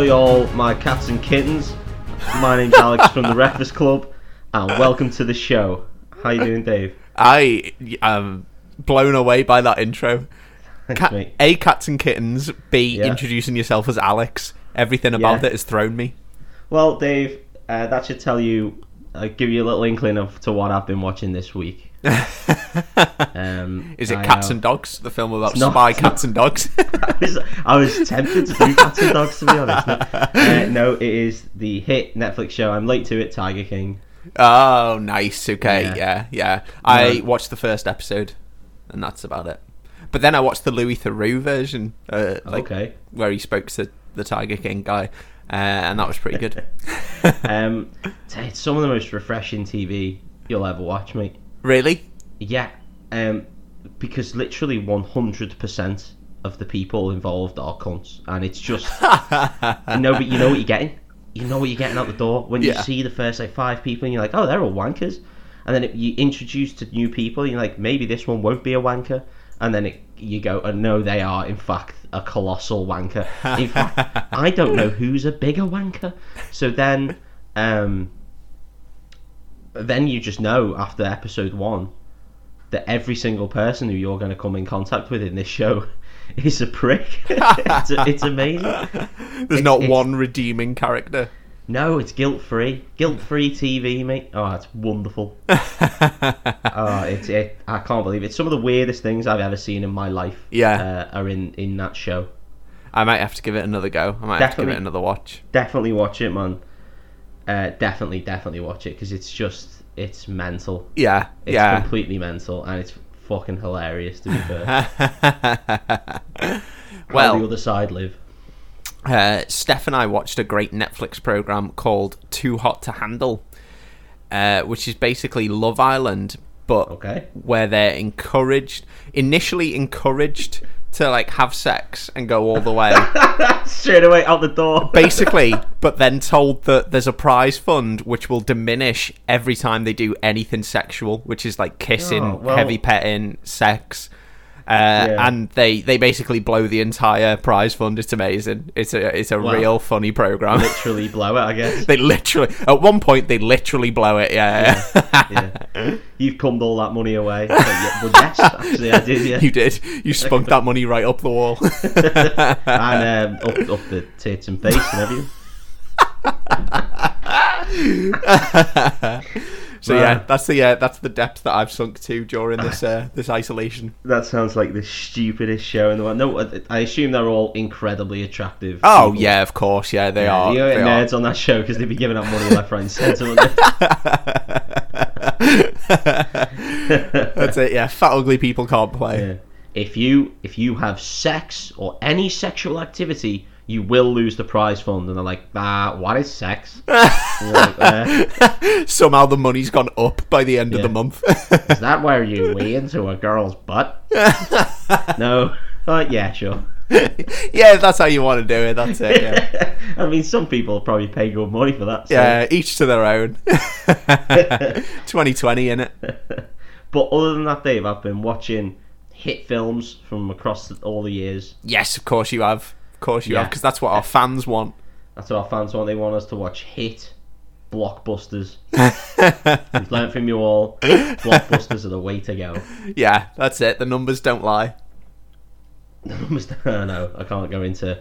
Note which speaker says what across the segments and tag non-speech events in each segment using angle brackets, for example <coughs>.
Speaker 1: Hello, y'all, my cats and kittens. My name's Alex from the <laughs> Wreckfast Club, and welcome to the show. How you doing, Dave?
Speaker 2: I am blown away by that intro. Cat,
Speaker 1: mate.
Speaker 2: A, cats and kittens. B,
Speaker 1: Yeah.
Speaker 2: introducing yourself as Alex. Everything about
Speaker 1: Yeah.
Speaker 2: it has thrown me.
Speaker 1: Well, Dave, uh, that should tell you, uh, give you a little inkling of to what I've been watching this week. Um,
Speaker 2: Is it
Speaker 1: I,
Speaker 2: Cats
Speaker 1: uh,
Speaker 2: and Dogs? The film about
Speaker 1: not.
Speaker 2: spy cats and dogs? <laughs>
Speaker 1: I was, I was tempted to do Cats and Dogs, to be honest. No, uh, no, it is the hit Netflix show. I'm late to it, Tiger King.
Speaker 2: oh, nice. Okay,
Speaker 1: Yeah.
Speaker 2: yeah, yeah. I
Speaker 1: Yeah.
Speaker 2: watched the first episode, and that's about it. But then I watched the Louis Theroux version, uh, like
Speaker 1: okay.
Speaker 2: where he spoke to the Tiger King guy, uh, and that was pretty good. <laughs>
Speaker 1: Um, <laughs> it's some of the most refreshing TV you'll ever watch, mate.
Speaker 2: Really?
Speaker 1: Yeah, um, because literally 100% of the people involved are cunts, and it's just <laughs> no, but you know what you're getting. You know what you're getting out the door when you
Speaker 2: Yeah.
Speaker 1: see the first like five people, and you're like, oh, they're all wankers, and then it, you introduce to new people, and you're like, maybe this one won't be a wanker, and then it, you go, oh, no, they are in fact a colossal wanker. In fact, <laughs> I don't know who's a bigger wanker. So then, um, then you just know after episode one that every single person who you're going to come in contact with in this show <laughs> is a prick. <laughs> it's, it's amazing.
Speaker 2: There's not
Speaker 1: it's-
Speaker 2: one redeeming character.
Speaker 1: No, it's guilt free, guilt free TV, mate. Oh, it's wonderful. <laughs> oh, it's it. I can't believe it. Some of the weirdest things I've ever seen in my life.
Speaker 2: Yeah.
Speaker 1: uh, are in in that show.
Speaker 2: I might have to give it another go. I might have to give
Speaker 1: Definitely.
Speaker 2: it another watch.
Speaker 1: Definitely watch it, man. Uh, definitely, definitely watch it because it's just it's mental.
Speaker 2: Yeah,
Speaker 1: It's
Speaker 2: yeah.
Speaker 1: completely mental and it's fucking hilarious. To be <laughs> fair, How the other side live.
Speaker 2: uh, Steph and I watched a great Netflix program called Too Hot to Handle, uh, which is basically Love Island, but
Speaker 1: Okay.
Speaker 2: where they're encouraged, initially encouraged to like have sex and go all the way. <laughs>
Speaker 1: Straight away out the door.
Speaker 2: basically, <laughs> but then told that there's a prize fund which will diminish every time they do anything sexual, which is like kissing,
Speaker 1: Oh, well-
Speaker 2: heavy petting, sex. Uh,
Speaker 1: Yeah.
Speaker 2: And they, they basically blow the entire prize fund. It's amazing. It's a it's a
Speaker 1: Wow.
Speaker 2: real funny program.
Speaker 1: Literally blow it, I guess. <laughs>
Speaker 2: they literally at one point they literally blow it. Yeah,
Speaker 1: yeah. <laughs> You've cummed all that money away. So, well, yes, actually, I did. Yeah, <laughs>
Speaker 2: you did. You spunked that money right up the wall.
Speaker 1: and um, up, up the tits and face and everything.
Speaker 2: So
Speaker 1: Wow.
Speaker 2: yeah, that's the uh, that's the depth that I've sunk to during this uh, this isolation.
Speaker 1: That sounds like the stupidest show in the world. No, I- I assume they're all incredibly attractive.
Speaker 2: Oh
Speaker 1: people.
Speaker 2: yeah, of course, yeah, they are.
Speaker 1: You
Speaker 2: they
Speaker 1: get
Speaker 2: are.
Speaker 1: on that show because they'd be giving out money left, right, and centre. <laughs>
Speaker 2: That's it. Yeah, fat ugly people can't play.
Speaker 1: Yeah. If you if you have sex or any sexual activity, you will lose the prize fund. And they're like, ah, what is sex? <laughs> Like, uh,
Speaker 2: Somehow the money's gone up by the end of the month.
Speaker 1: is that where you wee into a girl's butt? <laughs> no. Uh, yeah, sure.
Speaker 2: yeah, that's how you want to do it. That's it. Yeah, <laughs>
Speaker 1: I mean, some people probably pay good money for that. So.
Speaker 2: yeah each to their own. 2020 in it.
Speaker 1: But other than that, Dave, I've been watching hit films from across the, all the years.
Speaker 2: Yes, of course you have. Of course you
Speaker 1: Yeah.
Speaker 2: have, because that's what our fans want.
Speaker 1: That's what our fans want. They want us to watch hit blockbusters. <laughs> We've learned from you all. Blockbusters are the way to go.
Speaker 2: Yeah, that's it. The numbers don't lie. <laughs>
Speaker 1: no, I can't go into.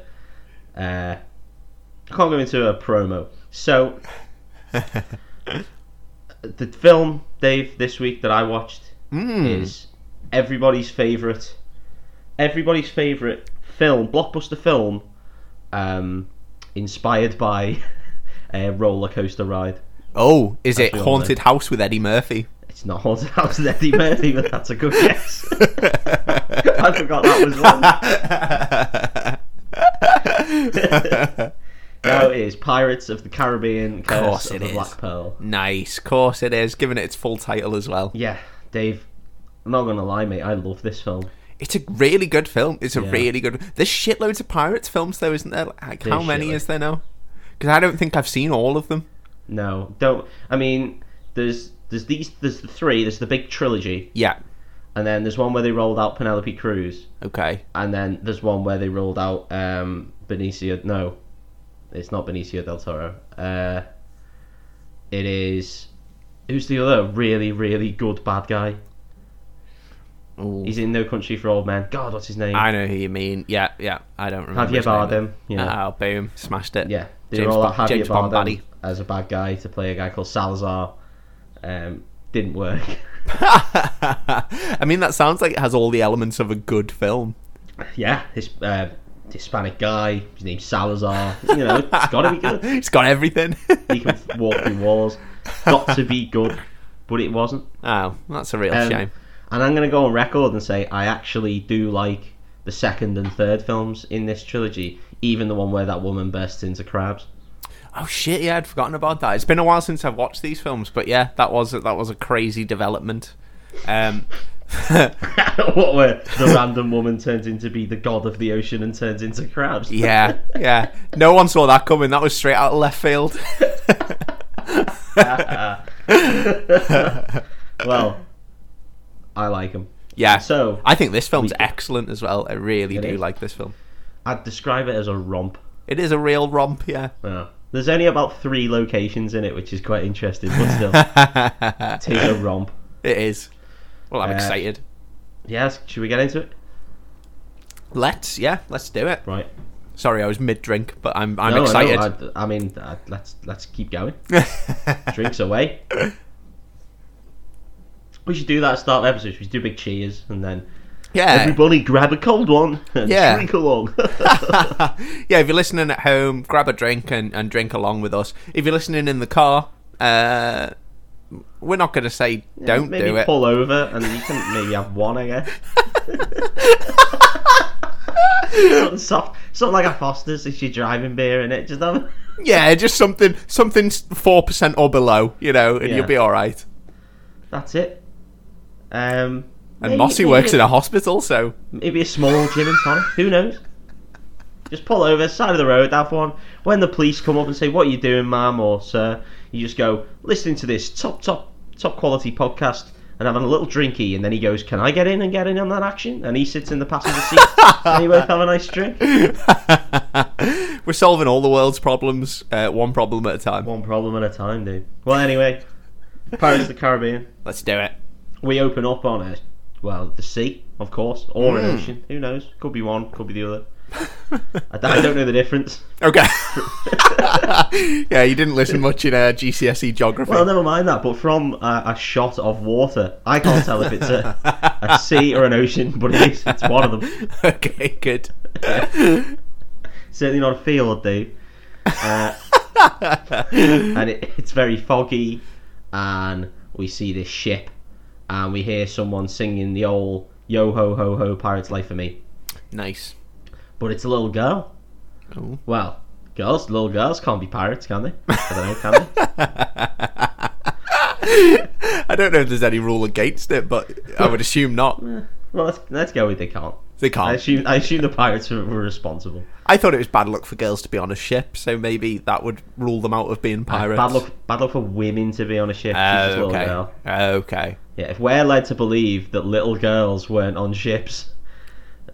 Speaker 1: Uh, I can't go into a promo. So, <laughs> the film, Dave, this week that I watched
Speaker 2: Mm.
Speaker 1: is everybody's favorite, everybody's favorite film, blockbuster film, um, inspired by <laughs> a roller coaster ride.
Speaker 2: Oh, is it
Speaker 1: That's what I
Speaker 2: Haunted House with Eddie Murphy?
Speaker 1: It's not Haunted House with Eddie Murphy, but that's a good guess. <laughs> I forgot that was one. <laughs> no, it is Pirates of the Caribbean, Curse
Speaker 2: Course
Speaker 1: of the
Speaker 2: is.
Speaker 1: Black Pearl.
Speaker 2: nice, course it is. Giving it its full title as well.
Speaker 1: Yeah, Dave. I'm not gonna lie, mate. I love this film.
Speaker 2: It's a really good film. It's a
Speaker 1: Yeah.
Speaker 2: really good. There's shitloads of pirates films though, isn't there? Like, how
Speaker 1: There's
Speaker 2: many
Speaker 1: shitloads.
Speaker 2: is there now? Because I don't think I've seen all of them.
Speaker 1: No, don't. I mean, there's there's these there's the three. There's the big trilogy,
Speaker 2: Yeah.
Speaker 1: and then there's one where they rolled out Penelope Cruz,
Speaker 2: Okay.
Speaker 1: and then there's one where they rolled out um Benicio. No, It's not Benicio del Toro. Uh, it is. Who's the other really, really good bad guy?
Speaker 2: Ooh.
Speaker 1: He's in No Country for Old Men. God, what's his name?
Speaker 2: I know who you mean. Yeah, yeah. I don't remember.
Speaker 1: Javier Bardem. Yeah.
Speaker 2: Oh, boom. Smashed it.
Speaker 1: Yeah, they
Speaker 2: James
Speaker 1: were all Javier
Speaker 2: James
Speaker 1: Bardem
Speaker 2: Bombaddy.
Speaker 1: as a bad guy to play a guy called Salazar. Um, didn't work. <laughs>
Speaker 2: I mean, that sounds like it has all the elements of a good film.
Speaker 1: yeah, this uh, Hispanic guy. His name's Salazar. You know, it's got to be good. <laughs>
Speaker 2: It's got everything.
Speaker 1: He can walk through walls. Got to be good, but it wasn't.
Speaker 2: oh, that's a real
Speaker 1: Um,
Speaker 2: shame.
Speaker 1: And I'm going to go on record and say I actually do like the second and third films in this trilogy, even the one where that woman bursts into crabs.
Speaker 2: Oh shit! Yeah, I'd forgotten about that. It's been a while since I've watched these films, but yeah, that was that was a crazy development. Um, <laughs> <laughs>
Speaker 1: what where the random woman turns into be the god of the ocean and turns into crabs.
Speaker 2: yeah, <laughs> yeah. No one saw that coming. That was straight out of left field.
Speaker 1: well, I like them.
Speaker 2: yeah.
Speaker 1: So
Speaker 2: I think this film's excellent as well. I really do
Speaker 1: is.
Speaker 2: like this film.
Speaker 1: I'd describe it as a romp.
Speaker 2: It is a real romp. Yeah.
Speaker 1: Yeah. There's only about three locations in it, which is quite interesting, but still, <laughs> it is a romp.
Speaker 2: It is. Well, I'm
Speaker 1: Uh,
Speaker 2: excited.
Speaker 1: Yes, should we get into it?
Speaker 2: Let's yeah, let's do it.
Speaker 1: Right.
Speaker 2: Sorry, I was mid drink, but I'm I'm
Speaker 1: No, no,
Speaker 2: excited.
Speaker 1: I, I mean, uh, let's let's keep going. <laughs> Drinks away. We should do that at the start of episodes. We should do big cheers and then
Speaker 2: yeah.
Speaker 1: everybody grab a cold one and
Speaker 2: Yeah. <laughs>
Speaker 1: drink along. <laughs> <laughs>
Speaker 2: yeah, if you're listening at home, grab a drink and, and drink along with us. If you're listening in the car, uh, we're not going to say don't
Speaker 1: maybe
Speaker 2: do it.
Speaker 1: pull over and you can maybe have one, I guess. something soft, something like a Foster's if you're driving beer in it. Just have.
Speaker 2: Yeah, just something something four percent or below, you know, and
Speaker 1: Yeah.
Speaker 2: you'll be all right.
Speaker 1: That's it. Um,
Speaker 2: And
Speaker 1: maybe-
Speaker 2: Mossy
Speaker 1: maybe
Speaker 2: works
Speaker 1: a-
Speaker 2: in a hospital, so
Speaker 1: Maybe a small gin and tonic. Who knows? Just pull over, side of the road, have one. When the police come up and say, "What are you doing, ma'am or sir?" You just go, "Listening to this top, top, top quality podcast and having a little drinky." And then he goes, "Can I get in and get in on that action?" And he sits in the passenger seat. <laughs> and you both have a nice drink. <laughs>
Speaker 2: we're solving all the world's problems, uh, one problem at a time.
Speaker 1: One problem at a time, dude. Well, anyway, Pirates of the Caribbean.
Speaker 2: Let's do it.
Speaker 1: We open up on a, well, the sea, of course, or an
Speaker 2: Mm.
Speaker 1: ocean. Who knows? Could be one, could be the other. <laughs> I don't know the difference.
Speaker 2: Okay. <laughs> yeah, you didn't listen much in uh, GCSE geography.
Speaker 1: Well, never mind that. But from a, a shot of water, I can't tell if it's a, a sea or an ocean, but it is. It's one of them. <laughs>
Speaker 2: okay, good.
Speaker 1: Certainly not a field, Dave. Uh, and it, it's very foggy, and we see this ship, and we hear someone singing the old "Yo ho ho ho, pirate's life for me,"
Speaker 2: Nice.
Speaker 1: but it's a little girl.
Speaker 2: Oh.
Speaker 1: Well, girls, little girls can't be pirates, can they? I don't know, can they? <laughs>
Speaker 2: I don't know if there's any rule against it, but I would assume not. <laughs>
Speaker 1: Eh, well, let's let's go with they can't.
Speaker 2: They
Speaker 1: I
Speaker 2: can't.
Speaker 1: assume I assume the pirates were, were responsible.
Speaker 2: I thought it was bad luck for girls to be on a ship, so maybe that would rule them out of being pirates.
Speaker 1: Bad luck, bad luck for women to be on a ship. She's
Speaker 2: Oh,
Speaker 1: just a little oh,
Speaker 2: okay.
Speaker 1: girl.
Speaker 2: Oh, okay.
Speaker 1: Yeah, if we're led to believe that little girls weren't on ships,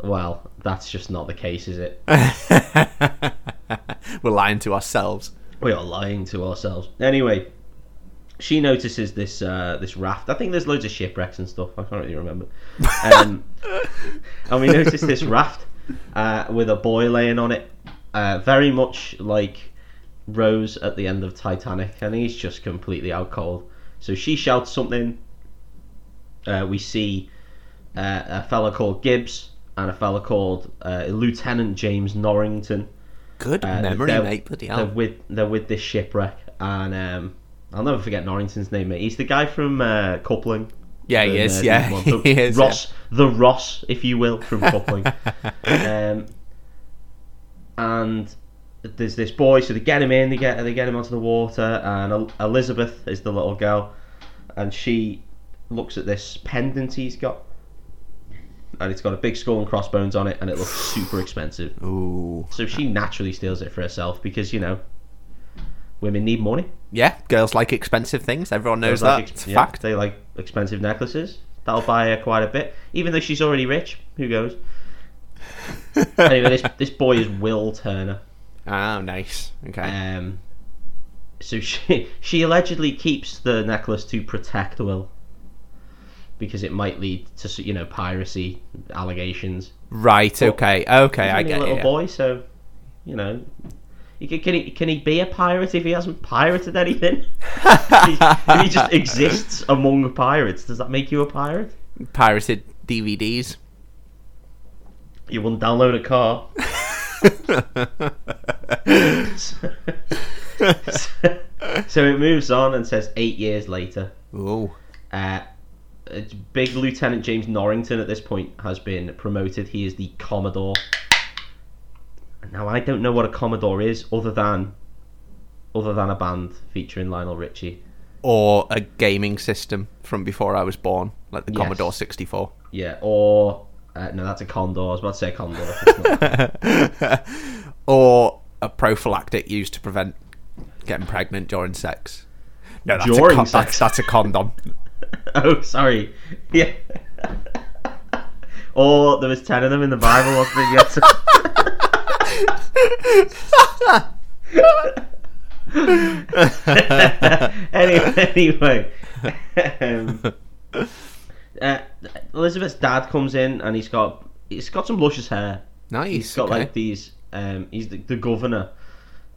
Speaker 1: well, that's just not the case, is it? <laughs>
Speaker 2: We're lying to ourselves.
Speaker 1: We are lying to ourselves. Anyway, she notices this uh, this raft. I think there's loads of shipwrecks and stuff. I can't really remember. Um, <laughs> and we notice this raft uh, with a boy laying on it, uh, very much like Rose at the end of Titanic, and he's just completely out cold. So she shouts something. Uh, we see uh, a fella called Gibbs and a fella called uh, Lieutenant James Norrington.
Speaker 2: Good
Speaker 1: Uh,
Speaker 2: memory,
Speaker 1: they're-
Speaker 2: mate. Bloody
Speaker 1: They're with they're with this shipwreck, and um, I'll never forget Norrington's name. Mate. He's the guy from uh, Coupling.
Speaker 2: Yeah, he <laughs> is. Yeah, he is.
Speaker 1: Ross, the Ross, if you will, from Coupling. <laughs> um, and there's this boy, so they get him in, they get they get him onto the water, and El- Elizabeth is the little girl, and she looks at this pendant he's got, and it's got a big skull and crossbones on it, and it looks super expensive.
Speaker 2: Ooh.
Speaker 1: So she naturally steals it for herself because you know, women need money.
Speaker 2: Yeah, girls like expensive things. Everyone knows
Speaker 1: like
Speaker 2: that.
Speaker 1: ex-
Speaker 2: It's a
Speaker 1: yeah,
Speaker 2: fact.
Speaker 1: They like expensive necklaces. That'll buy her quite a bit, even though she's already rich. Who goes? <laughs> anyway, this this boy is Will Turner,
Speaker 2: Oh, nice. Okay.
Speaker 1: Um, so she she allegedly keeps the necklace to protect Will because it might lead to you know piracy allegations.
Speaker 2: right. Okay. Okay. I get
Speaker 1: a little
Speaker 2: it.
Speaker 1: boy, so you know. Can, he can he be a pirate if he hasn't pirated anything? he, he just <laughs> exists among pirates, does that make you a pirate?
Speaker 2: Pirated DVDs.
Speaker 1: You wouldn't download a car. <laughs> <laughs> so it moves on and says eight years later.
Speaker 2: Ooh.
Speaker 1: Uh, big Lieutenant James Norrington at this point has been promoted. He is the Commodore. Now I don't know what a Commodore is, other than other than a band featuring Lionel Richie.
Speaker 2: Or a gaming system from before I was born, like the
Speaker 1: Yes.
Speaker 2: Commodore 64.
Speaker 1: Yeah, or uh, no, that's a Condor. I was about to say Condor. <laughs>
Speaker 2: Or a prophylactic used to prevent getting pregnant during sex. No, that's
Speaker 1: During
Speaker 2: a con-
Speaker 1: sex?
Speaker 2: That's, that's a condom. <laughs>
Speaker 1: oh, sorry. Yeah. <laughs> or there was ten of them in the Bible. There? Yes. anyway, anyway um, uh, Elizabeth's dad comes in and he's got he's got some luscious hair.
Speaker 2: Nice.
Speaker 1: He's got
Speaker 2: okay.
Speaker 1: like these. Um, he's the, the governor,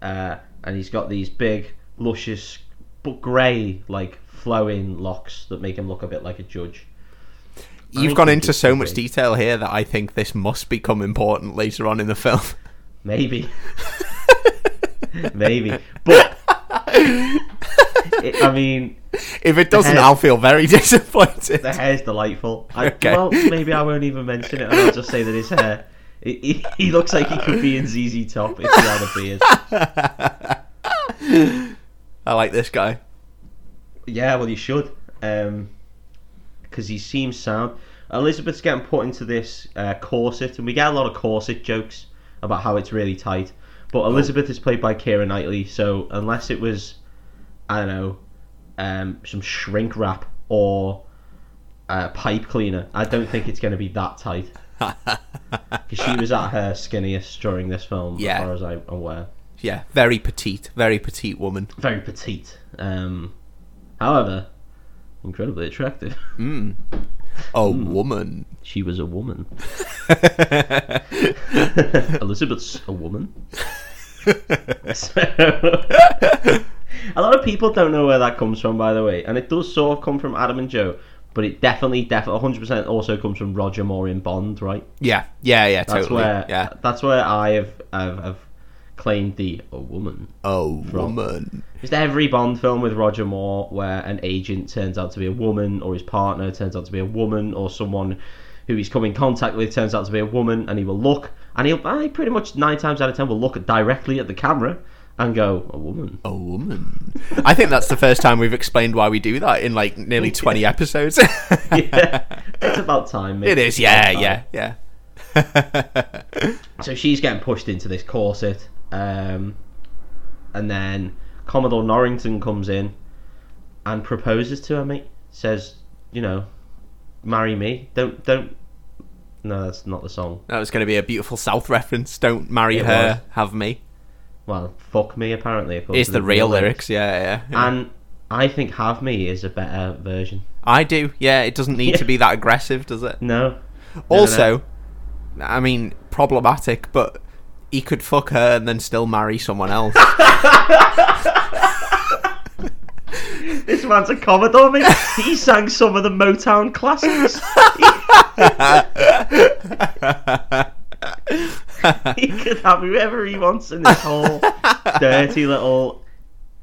Speaker 1: uh, and he's got these big, luscious, but grey, like flowing locks that make him look a bit like a judge. I
Speaker 2: You've gone into so much detail here that I think this must become important later on in the film.
Speaker 1: Maybe. <laughs> Maybe. But it, I mean,
Speaker 2: If it doesn't,
Speaker 1: hair-
Speaker 2: I'll feel very <laughs> disappointed.
Speaker 1: the hair's delightful. I,
Speaker 2: Okay.
Speaker 1: Well, maybe I won't even mention it, and I'll just say that his hair. He, he, he looks like he could be in ZZ Top if he had a beard. <laughs>
Speaker 2: I like this guy.
Speaker 1: Yeah, well, you should, because he seems sound. Elizabeth's getting put into this uh, corset, and we get a lot of corset jokes about how it's really tight. But Elizabeth is played by Keira Knightley, so unless it was, I don't know, um, some shrink wrap or a pipe cleaner, I don't think it's going to be that tight. <laughs> Because she was at her skinniest during this film,
Speaker 2: Yeah.
Speaker 1: as far as I'm aware.
Speaker 2: Yeah, very petite, very petite woman.
Speaker 1: Very petite. Um, however, incredibly attractive.
Speaker 2: Mm. A
Speaker 1: Hmm.
Speaker 2: woman.
Speaker 1: She was a woman. <laughs> Elizabeth's a woman. <laughs> So, a lot of people don't know where that comes from, by the way, and it does sort of come from Adam and Joe, but it definitely, definitely, 100% also comes from Roger Moore in Bond, right?
Speaker 2: Yeah, yeah, yeah,
Speaker 1: That's
Speaker 2: totally.
Speaker 1: where,
Speaker 2: yeah.
Speaker 1: that's where I have, have, have claimed the a woman.
Speaker 2: A woman.
Speaker 1: Just every Bond film with Roger Moore where an agent turns out to be a woman, or his partner turns out to be a woman, or someone who he's come in contact with turns out to be a woman, and he will look, and he'll I pretty much nine times out of ten will look directly at the camera and go, a woman.
Speaker 2: A woman. I think that's the first time we've explained why we do that in like nearly <laughs> 20 episodes.
Speaker 1: yeah, <laughs> it's about time. mate.
Speaker 2: It is, yeah, yeah, yeah. <laughs>
Speaker 1: So she's getting pushed into this corset, um, and then Commodore Norrington comes in and proposes to her, mate. Says, you know, marry me. Don't, don't. No, that's not the song.
Speaker 2: That was going to be a beautiful South reference. Don't marry
Speaker 1: It
Speaker 2: her,
Speaker 1: was.
Speaker 2: have me.
Speaker 1: Well, fuck me. Apparently,
Speaker 2: It's
Speaker 1: to
Speaker 2: the real lyrics, yeah, yeah. yeah.
Speaker 1: And I think "Have Me" is a better version.
Speaker 2: I do, yeah. It doesn't need to <laughs> be that aggressive, does it?
Speaker 1: No. No, no,
Speaker 2: Also, I mean, problematic, but he could fuck her and then still marry someone else. <laughs>
Speaker 1: this man's a Commodore, mate. he sang some of the Motown classics. he <laughs> could have whoever he wants in this whole dirty little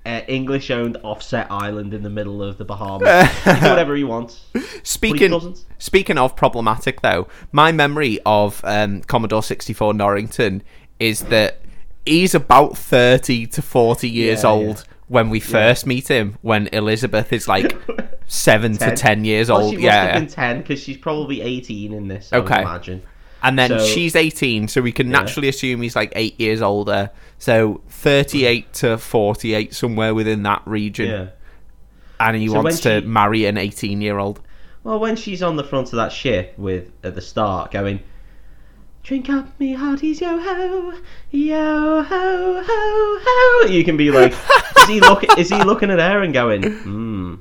Speaker 1: uh, English-owned offset island in the middle of the Bahamas. He can do whatever he wants.
Speaker 2: Speaking
Speaker 1: doesn't.
Speaker 2: speaking of problematic, though, my memory of um, Commodore 64 Norrington is that he's about 30 to 40 years
Speaker 1: Yeah,
Speaker 2: old
Speaker 1: yeah.
Speaker 2: when we first meet him, when Elizabeth is like <laughs> 7 to
Speaker 1: 10.
Speaker 2: 10 years
Speaker 1: Well,
Speaker 2: old. yeah.
Speaker 1: been ten because she's probably eighteen in this.
Speaker 2: Okay.
Speaker 1: imagine.
Speaker 2: And then
Speaker 1: So-
Speaker 2: she's 18, so we can naturally assume he's like 8 years older. So 38 to 48, somewhere within that region.
Speaker 1: Yeah.
Speaker 2: And he
Speaker 1: So
Speaker 2: wants to
Speaker 1: she-
Speaker 2: marry an 18 year old.
Speaker 1: Well, when she's on the front of that ship with at the start going, Drink up me hearties, yo ho, yo ho ho ho. You can be like, <laughs> is he look? Is he looking at her and going, hmm,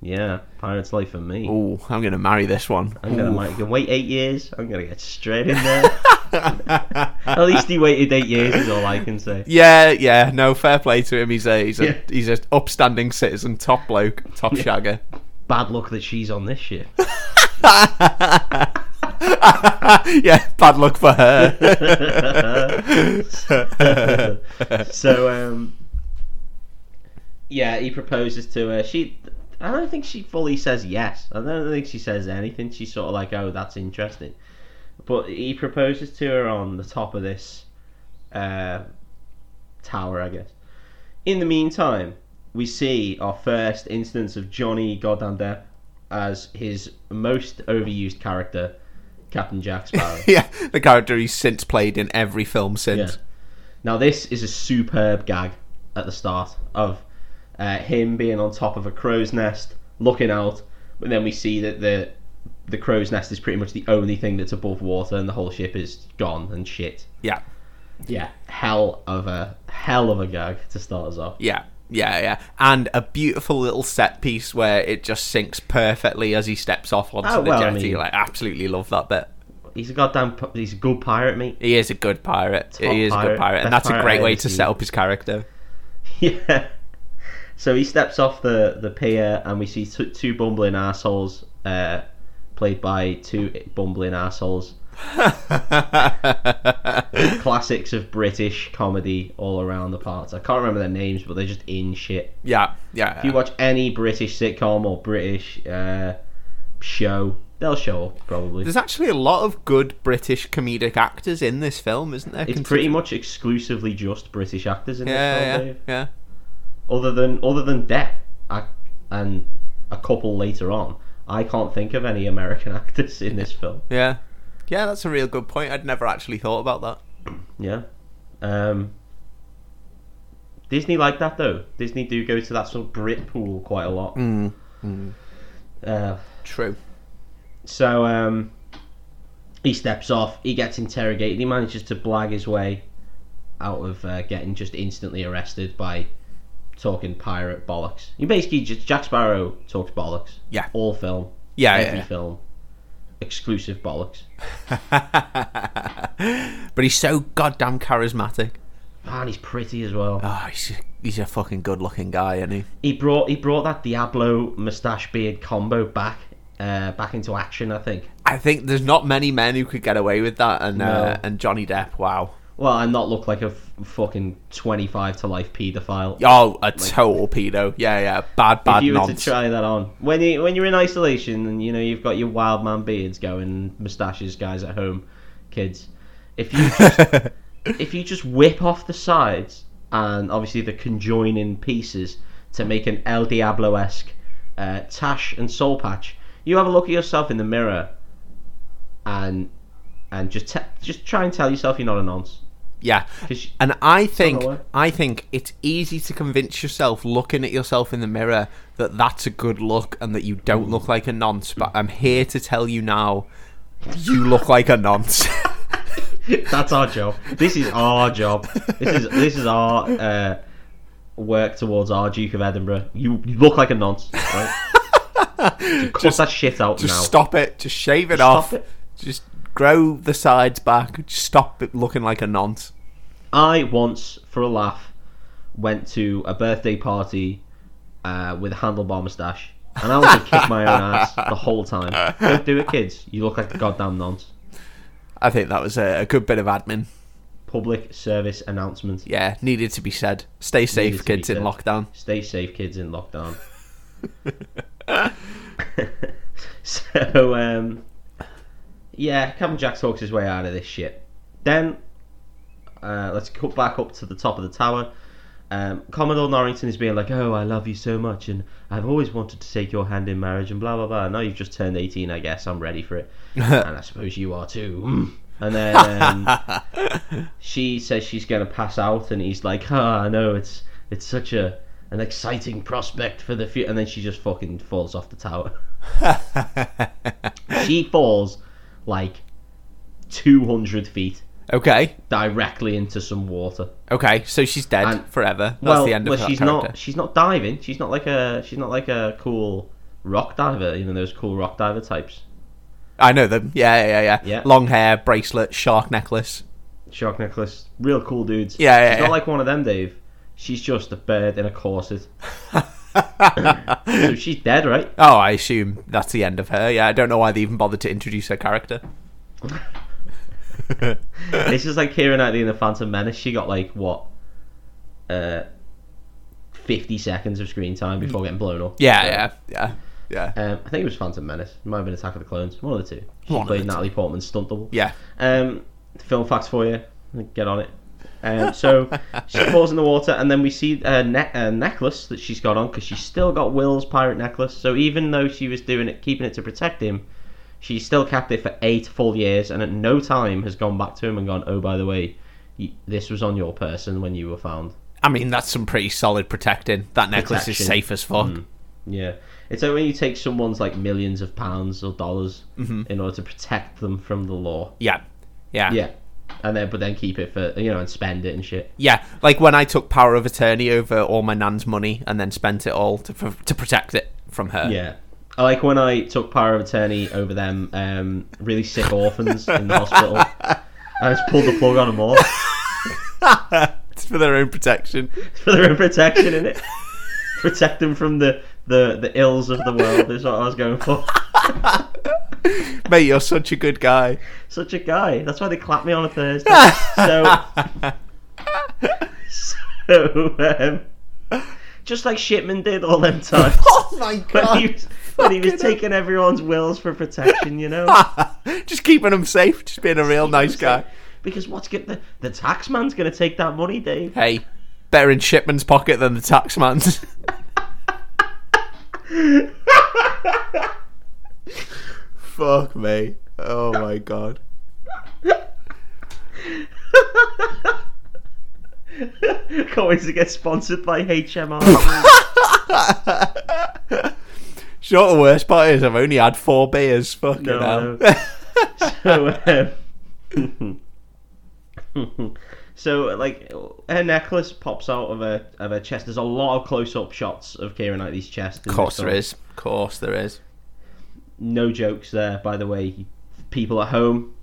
Speaker 1: yeah, pirate's life for me.
Speaker 2: Oh, I'm gonna marry this one.
Speaker 1: I'm gonna
Speaker 2: Ooh.
Speaker 1: can wait eight years. I'm gonna get straight in there. <laughs> At least he waited eight years. Is all I can say.
Speaker 2: Yeah, yeah. No, fair play to him. He's a he's a
Speaker 1: Yeah.
Speaker 2: he's a upstanding citizen, top bloke, top shagger.
Speaker 1: Bad luck that she's on this ship. <laughs> <laughs>
Speaker 2: yeah, bad luck for her. <laughs>
Speaker 1: so um yeah he proposes to her. She i don't think she fully says yes. I don't think she says anything. She's sort of like oh that's interesting. But he proposes to her on the top of this uh tower i guess. In the meantime we see our first instance of johnny goddamn as his most overused character captain jack sparrow <laughs>
Speaker 2: yeah, the character he's since played in every film
Speaker 1: yeah.
Speaker 2: since.
Speaker 1: Now this is a superb gag at the start of uh, him being on top of a crow's nest, looking out, but then we see that the the crow's nest is pretty much the only thing that's above water, and the whole ship is gone and shit.
Speaker 2: Yeah,
Speaker 1: Yeah, hell of a hell of a gag to start us off.
Speaker 2: yeah, yeah, yeah. And a beautiful little set piece where it just syncs perfectly as he steps off onto
Speaker 1: Oh,
Speaker 2: the
Speaker 1: well, I
Speaker 2: jetty.
Speaker 1: mean-
Speaker 2: like, absolutely love that bit.
Speaker 1: He's a goddamn. He's a good pirate, mate.
Speaker 2: He is a good pirate.
Speaker 1: Top
Speaker 2: he is a good pirate, and that's a great way to set up his character. <laughs>
Speaker 1: Yeah. So he steps off the, the pier, and we see two, two bumbling assholes, uh, played by two bumbling assholes. <laughs> Classics of British comedy all around the parts. I can't remember their names, but they're just in shit.
Speaker 2: yeah, yeah.
Speaker 1: If you watch any British sitcom or British uh, show, they'll show up probably.
Speaker 2: There's actually a lot of good British comedic actors in this film, isn't there?
Speaker 1: It's pretty much exclusively just British actors in this
Speaker 2: yeah,
Speaker 1: film,
Speaker 2: yeah, yeah.
Speaker 1: other than other than Depp I, and a couple later on, I can't think of any American <laughs> actors in this film.
Speaker 2: Yeah. Yeah, that's a real good point. I'd never actually thought about that. <clears throat>
Speaker 1: Yeah, um, Disney like that though. Disney do go to that sort of Brit pool quite a lot.
Speaker 2: Mm.
Speaker 1: Uh,
Speaker 2: True.
Speaker 1: so um, he steps off. He gets interrogated. He manages to blag his way out of uh, getting just instantly arrested by talking pirate bollocks. He basically just Jack Sparrow talks bollocks.
Speaker 2: Yeah.
Speaker 1: all film.
Speaker 2: Yeah,
Speaker 1: every
Speaker 2: yeah.
Speaker 1: film. Exclusive bollocks. <laughs>
Speaker 2: but he's so goddamn charismatic.
Speaker 1: Ah, and he's pretty as well.
Speaker 2: Oh, he's he's a fucking good looking guy, isn't he?
Speaker 1: He brought he brought that Diablo mustache beard combo back uh, back into action. I think.
Speaker 2: I think there's not many men who could get away with that, and uh, and Johnny Depp, wow.
Speaker 1: Well, and not look like a f- fucking twenty five to life paedophile.
Speaker 2: Oh, a total pedo. Yeah, yeah, bad, bad
Speaker 1: if you were
Speaker 2: nonsense.
Speaker 1: to try that on when you when you're in isolation and you know you've got your wild man beards going, mustaches, guys at home, kids. If you just, <laughs> if you just whip off the sides and obviously the conjoining pieces to make an El Diablo esque uh, tash and soul patch, you have a look at yourself in the mirror and and just te- just try and tell yourself you're not a nonce.
Speaker 2: Yeah, and I think? I think it's easy to convince yourself looking at yourself in the mirror that that's a good look and that you don't look like a nonce. But I'm here to tell you now, you look like a nonce. <laughs>
Speaker 1: That's our job. This is our job. This is this is our uh, work towards our Duke of Edinburgh. You, you look like a nonce. Right? <laughs> Cut that shit out
Speaker 2: Just
Speaker 1: now.
Speaker 2: stop it. Just shave it
Speaker 1: Just
Speaker 2: off.
Speaker 1: stop it.
Speaker 2: Just grow the sides back. Stop looking like a nonce.
Speaker 1: I once, for a laugh, went to a birthday party uh, with a handlebar moustache, and I wanted to kick my own ass the whole time. Don't do it, kids. You look like a goddamn nonce.
Speaker 2: I think that was a, a good bit of admin.
Speaker 1: Public service announcement.
Speaker 2: Yeah, needed to be said. Stay safe,
Speaker 1: Needed to be
Speaker 2: kids, in
Speaker 1: said.
Speaker 2: lockdown.
Speaker 1: Stay safe, kids in lockdown. <laughs> <laughs> so, um, yeah, Captain Jack talks his way out of this shit. Then, uh, let's cut back up to the top of the tower. Um, Commodore Norrington is being like, "Oh, I love you so much, and I've always wanted to take your hand in marriage, and blah blah blah." Now you've just turned eighteen, I guess I'm ready for it, <laughs> and I suppose you are too. <laughs> And then um, <laughs> she says she's going to pass out, and he's like, "Ah, I know it's it's such a an exciting prospect for the future." And then she just fucking falls off the tower. she falls like 200 feet
Speaker 2: Okay.
Speaker 1: directly into some water.
Speaker 2: Okay. So she's dead
Speaker 1: And-
Speaker 2: forever. That's
Speaker 1: well,
Speaker 2: the end of
Speaker 1: well,
Speaker 2: that
Speaker 1: she's
Speaker 2: character.
Speaker 1: not. She's not diving. She's not like a. She's not like a cool rock diver. You know those cool rock diver types.
Speaker 2: I know them. Yeah, yeah, yeah.
Speaker 1: Yeah.
Speaker 2: Long hair, bracelet, shark necklace.
Speaker 1: Shark necklace. Real cool dudes.
Speaker 2: Yeah, yeah,
Speaker 1: She's
Speaker 2: yeah.
Speaker 1: not like one of them, Dave. She's just a bird in a corset. <laughs> <laughs> so she's dead, right?
Speaker 2: Oh, I assume that's the end of her. Yeah, I don't know why they even bothered to introduce her character. <laughs>
Speaker 1: this is like Keira Knightley in the Phantom Menace. She got like what, uh, fifty seconds of screen time before getting blown up.
Speaker 2: Yeah,
Speaker 1: So,
Speaker 2: yeah, yeah, yeah.
Speaker 1: Um, I think it was Phantom Menace. It might have been Attack of the Clones. One of the two. She
Speaker 2: One
Speaker 1: played. Natalie Portman's stunt double.
Speaker 2: Yeah.
Speaker 1: Um, film facts for you. Get on it. Um, so she <laughs> falls in the water, and then we see a, ne- a necklace that she's got on because she's still got Will's pirate necklace. So even though she was doing it, keeping it to protect him, she still kept it for eight full years, and at no time has gone back to him and gone, "Oh, by the way, you, this was on your person when you were found."
Speaker 2: I mean, that's some pretty solid protecting. That necklace is safe as fuck.
Speaker 1: Mm. Yeah, it's like when you take someone's like millions of pounds or dollars in order to protect them from the law.
Speaker 2: Yeah, yeah,
Speaker 1: Yeah, and then but then keep it for you know and spend it and shit.
Speaker 2: Yeah, Like when I took power of attorney over all my nan's money and then spent it all to to protect it from her.
Speaker 1: Yeah. I like when I took power of attorney over them um, really sick orphans in the hospital. <laughs> I just pulled the plug on them all <laughs>
Speaker 2: it's for their own protection.
Speaker 1: It's for their own protection in it. <laughs> Protect them from the, the, the ills of the world is what I was going for. <laughs>
Speaker 2: Mate, you're such a good guy.
Speaker 1: Such a guy. That's why they clap me on a Thursday. so, <laughs> so um, just like Shipman did all them <laughs> times.
Speaker 2: oh my
Speaker 1: When he was, when he was taking everyone's wills for protection, you know?
Speaker 2: just keeping them safe, just being a real nice guy.
Speaker 1: Because what's get the the tax man's gonna take that money, Dave?
Speaker 2: Hey, better in Shipman's pocket than the taxman's. <laughs> Fuck me. Oh my god. <laughs>
Speaker 1: Can't wait to get sponsored by HMR.
Speaker 2: Sure, <laughs> the worst part is I've only had four beers. Fucking
Speaker 1: No,
Speaker 2: hell.
Speaker 1: so, um, <laughs> so like her necklace pops out of her of her chest. There's a lot of close up shots of Keira Knightley's chest.
Speaker 2: of course there is. Of course there is.
Speaker 1: No jokes there, by the way. People at home,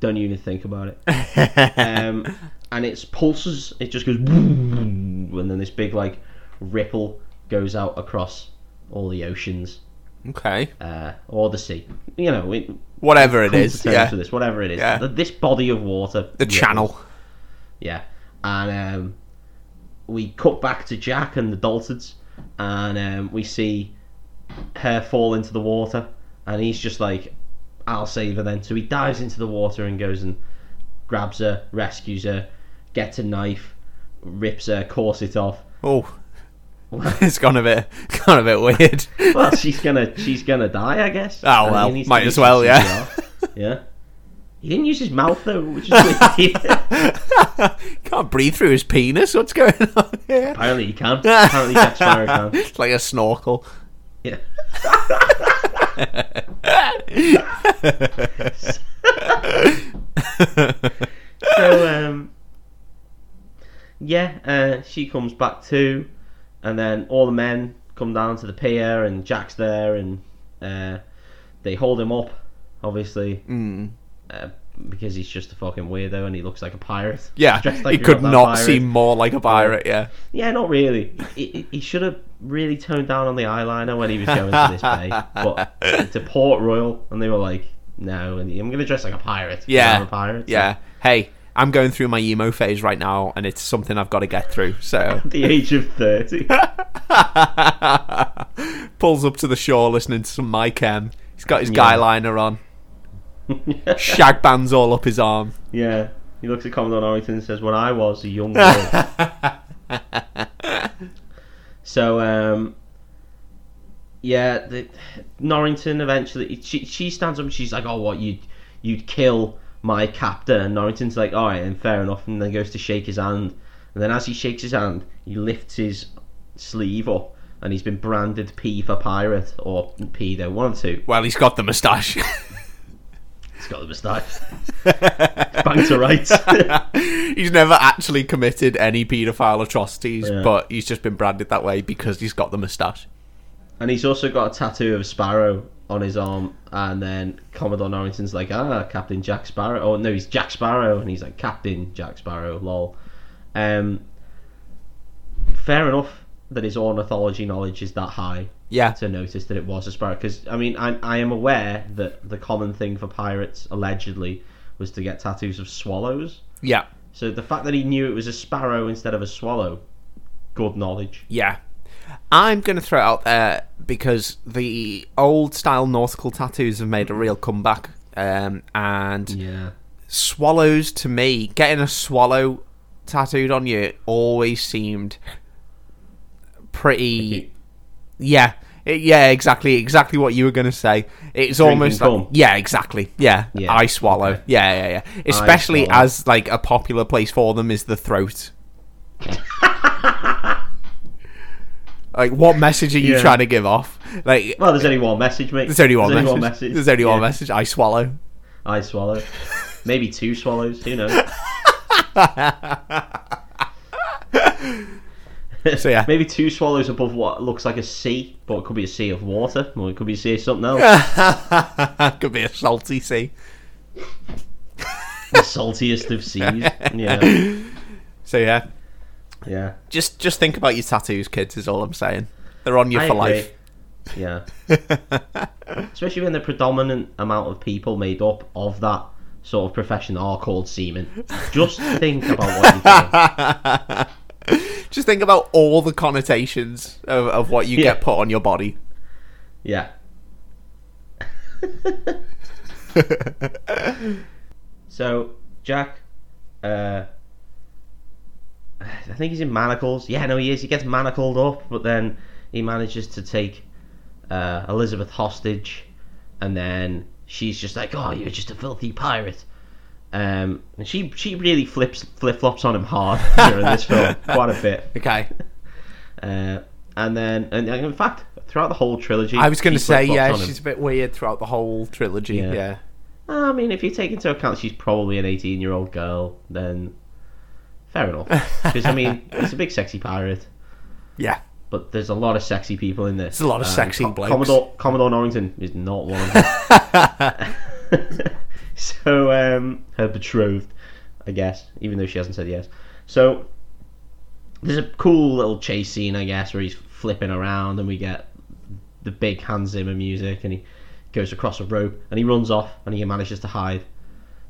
Speaker 1: don't even think about it. <laughs> um, and its pulses. It just goes, and then this big like ripple goes out across all the oceans
Speaker 2: okay.
Speaker 1: uh, or the sea. You know, it,
Speaker 2: Whatever it is. Yeah.
Speaker 1: this, whatever it is.
Speaker 2: Yeah.
Speaker 1: Th- This body of water.
Speaker 2: The
Speaker 1: ripples.
Speaker 2: channel.
Speaker 1: Yeah, and um, we cut back to Jack and the Daltons, and um, we see her fall into the water, and he's just like, "I'll save her then." So he dives into the water and goes and grabs her, rescues her, gets a knife, rips her corset off.
Speaker 2: Oh. <laughs> it's gone a bit <laughs> gone a bit weird.
Speaker 1: Well, she's gonna she's gonna die, I guess.
Speaker 2: Oh,
Speaker 1: And
Speaker 2: well, might as well, yeah.
Speaker 1: Yeah. He didn't use his mouth though, which is <laughs> weird.
Speaker 2: Can't breathe through his penis. What's going on here?
Speaker 1: Apparently he can. Apparently Jack Sparrow can.
Speaker 2: It's like a snorkel.
Speaker 1: Yeah. so um yeah uh, she comes back too and then all the men come down to the pier and jack's there and uh, they hold him up obviously
Speaker 2: Mm.
Speaker 1: uh, because he's just a fucking weirdo and he looks like a pirate
Speaker 2: Yeah,
Speaker 1: like
Speaker 2: he could not
Speaker 1: pirate.
Speaker 2: seem more like a pirate. Yeah.
Speaker 1: yeah not really he, he- should have really toned down on the eyeliner when he was going to this bay but <laughs> to port royal and they were like no and i'm gonna dress like a pirate.
Speaker 2: Yeah.
Speaker 1: I'm a pirate so-
Speaker 2: Yeah. Hey, I'm going through my emo phase right now, and it's something I've got to get through. So
Speaker 1: at <laughs> the age of 30 <laughs>
Speaker 2: pulls up to the shore, listening to some My Chem. He's got his
Speaker 1: Yeah.
Speaker 2: guy liner on. <laughs> Shag bands all up his arm.
Speaker 1: Yeah, he looks at Commodore Norrington and says, "When I was a young boy." so, um, yeah, the, Norrington eventually she she stands up and she's like, "Oh, what you you'd kill my captain?" And Norrington's like, "All right, and fair enough." And then goes to shake his hand, and then as he shakes his hand, he lifts his sleeve up. And he's been branded P for pirate or pedo, one of the two.
Speaker 2: Well, he's got the moustache.
Speaker 1: He's got the moustache. Bang to rights. <laughs>
Speaker 2: he's never actually committed any paedophile atrocities,
Speaker 1: Yeah.
Speaker 2: but he's just been branded that way because he's got the moustache.
Speaker 1: and he's also got a tattoo of a sparrow on his arm. And then Commodore Norrington's like, ah, Captain Jack Sparrow. Oh no, he's Jack Sparrow, and he's like Captain Jack Sparrow. Lol. Um, fair enough that his ornithology knowledge is that high
Speaker 2: Yeah,
Speaker 1: to notice that it was a sparrow. Because I mean, I, I am aware that the common thing for pirates allegedly was to get tattoos of swallows.
Speaker 2: yeah,
Speaker 1: So the fact that he knew it was a sparrow instead of a swallow, good knowledge.
Speaker 2: yeah. I'm going to throw it out there because the old style nautical tattoos have made a real comeback. Um, and
Speaker 1: Yeah.
Speaker 2: swallows to me, getting a swallow tattooed on you always seemed pretty. Yeah, It- yeah, exactly, exactly what you were going to say. It's
Speaker 1: Drink
Speaker 2: almost like, yeah, exactly, yeah.
Speaker 1: Yeah,
Speaker 2: I swallow,
Speaker 1: okay.
Speaker 2: yeah, yeah, yeah. Especially as like a popular place for them is the throat. <laughs> like, what message are you
Speaker 1: Yeah.
Speaker 2: trying to give off? Like,
Speaker 1: Well, there's only one message, mate.
Speaker 2: there's only one message. There's only one message. I swallow.
Speaker 1: I swallow. <laughs> Maybe two swallows. Who knows?
Speaker 2: So yeah. <laughs>
Speaker 1: Maybe two swallows above what looks like a sea, but it could be a sea of water, or it could be a sea of something else. <laughs>
Speaker 2: Could be a salty sea.
Speaker 1: the saltiest of seas. Yeah,
Speaker 2: So yeah,
Speaker 1: yeah.
Speaker 2: just just think about your tattoos, kids. Is all I'm saying. They're on you
Speaker 1: I
Speaker 2: for
Speaker 1: agree.
Speaker 2: life.
Speaker 1: Yeah. <laughs> Especially when the predominant amount of people made up of that sort of profession are called seamen. Just think about what you're doing. <laughs>
Speaker 2: Just think about all the connotations of, of what you
Speaker 1: Yeah.
Speaker 2: get put on your body.
Speaker 1: Yeah. <laughs> so Jack, uh, I think he's in manacles. Yeah, no, he is. He gets manacled up, but then he manages to take uh, Elizabeth hostage, and then she's just like, "Oh, you're just a filthy pirate." Um, and she she really flips flip flops on him hard <laughs> during this film, quite a bit.
Speaker 2: Okay. <laughs>
Speaker 1: Uh, and then, and in fact, throughout the whole trilogy,
Speaker 2: I was going to say, yeah,
Speaker 1: on him.
Speaker 2: she's a bit weird throughout the whole trilogy.
Speaker 1: Yeah.
Speaker 2: Yeah.
Speaker 1: I mean, if you take into account she's probably an 18 year old girl, then fair enough. <laughs> Because, I mean, he's a big sexy pirate,
Speaker 2: Yeah.
Speaker 1: but there's a lot of sexy people in this.
Speaker 2: There's a lot of
Speaker 1: And
Speaker 2: sexy blokes.
Speaker 1: Commodore, Commodore Norrington is not one of them. <laughs> <laughs> so, um, her betrothed, I guess, even though she hasn't said yes. So, there's a cool little chase scene, I guess, where he's flipping around and we get the big Hans Zimmer music and he goes across a rope and he runs off and he manages to hide.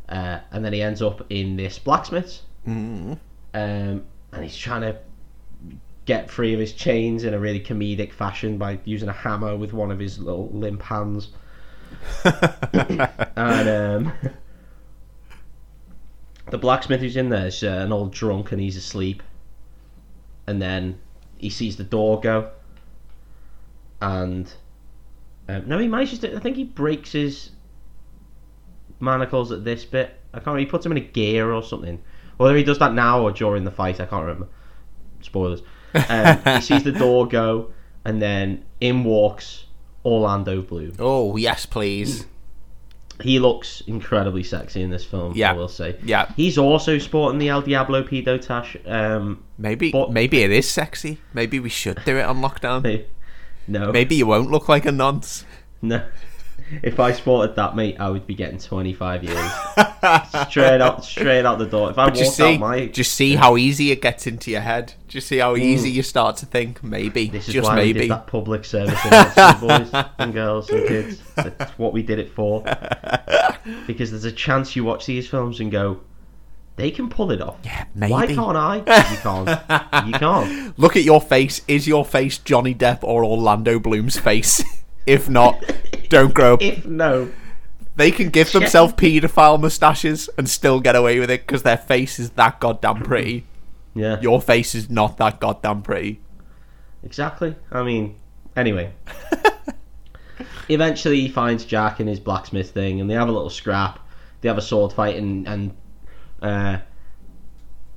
Speaker 1: Uh, and then he ends up in this blacksmith's.
Speaker 2: Mm.
Speaker 1: Um, and he's trying to get free of his chains in a really comedic fashion by using a hammer with one of his little limp hands. <laughs> and um, the blacksmith who's in there is uh, an old drunk and he's asleep. And then he sees the door go. And um, no, he manages to. I think he breaks his manacles at this bit. I can't. remember. He puts them in a gear or something. Whether he does that now or during the fight, I can't remember. Spoilers. Um, he <laughs> sees the door go, and then in walks Orlando Bloom.
Speaker 2: Oh yes, please.
Speaker 1: He looks incredibly sexy in this film.
Speaker 2: Yeah.
Speaker 1: I will say.
Speaker 2: Yeah.
Speaker 1: He's also sporting the El Diablo pedo tash. Um,
Speaker 2: Maybe
Speaker 1: But-
Speaker 2: maybe it is sexy. Maybe we should do it on lockdown.
Speaker 1: eh, no,
Speaker 2: Maybe you won't look like a nonce.
Speaker 1: no. <laughs> If I sported that, mate, I would be getting 25 years <laughs> straight out, straight out the door. If I
Speaker 2: But you see,
Speaker 1: out my,
Speaker 2: just see how easy it gets into your head. Just see how easy mm. you start to think. Maybe,
Speaker 1: This is
Speaker 2: just
Speaker 1: why we
Speaker 2: maybe.
Speaker 1: did that public service boys and girls and kids. That's what we did it for. <laughs> Because there's a chance you watch these films and go, they can pull it off.
Speaker 2: Yeah, maybe.
Speaker 1: Why can't I? You can't. You can't. <laughs>
Speaker 2: Look at your face. Is your face Johnny Depp or Orlando Bloom's face? <laughs> if not, don't grow up.
Speaker 1: If no,
Speaker 2: They can give themselves paedophile moustaches and still get away with it because their face is that goddamn pretty. <clears throat>
Speaker 1: yeah,
Speaker 2: Your face is not that goddamn pretty.
Speaker 1: exactly. I mean, anyway. <laughs> Eventually, he finds Jack in his blacksmith thing, and they have a little scrap. They have a sword fight, and and uh,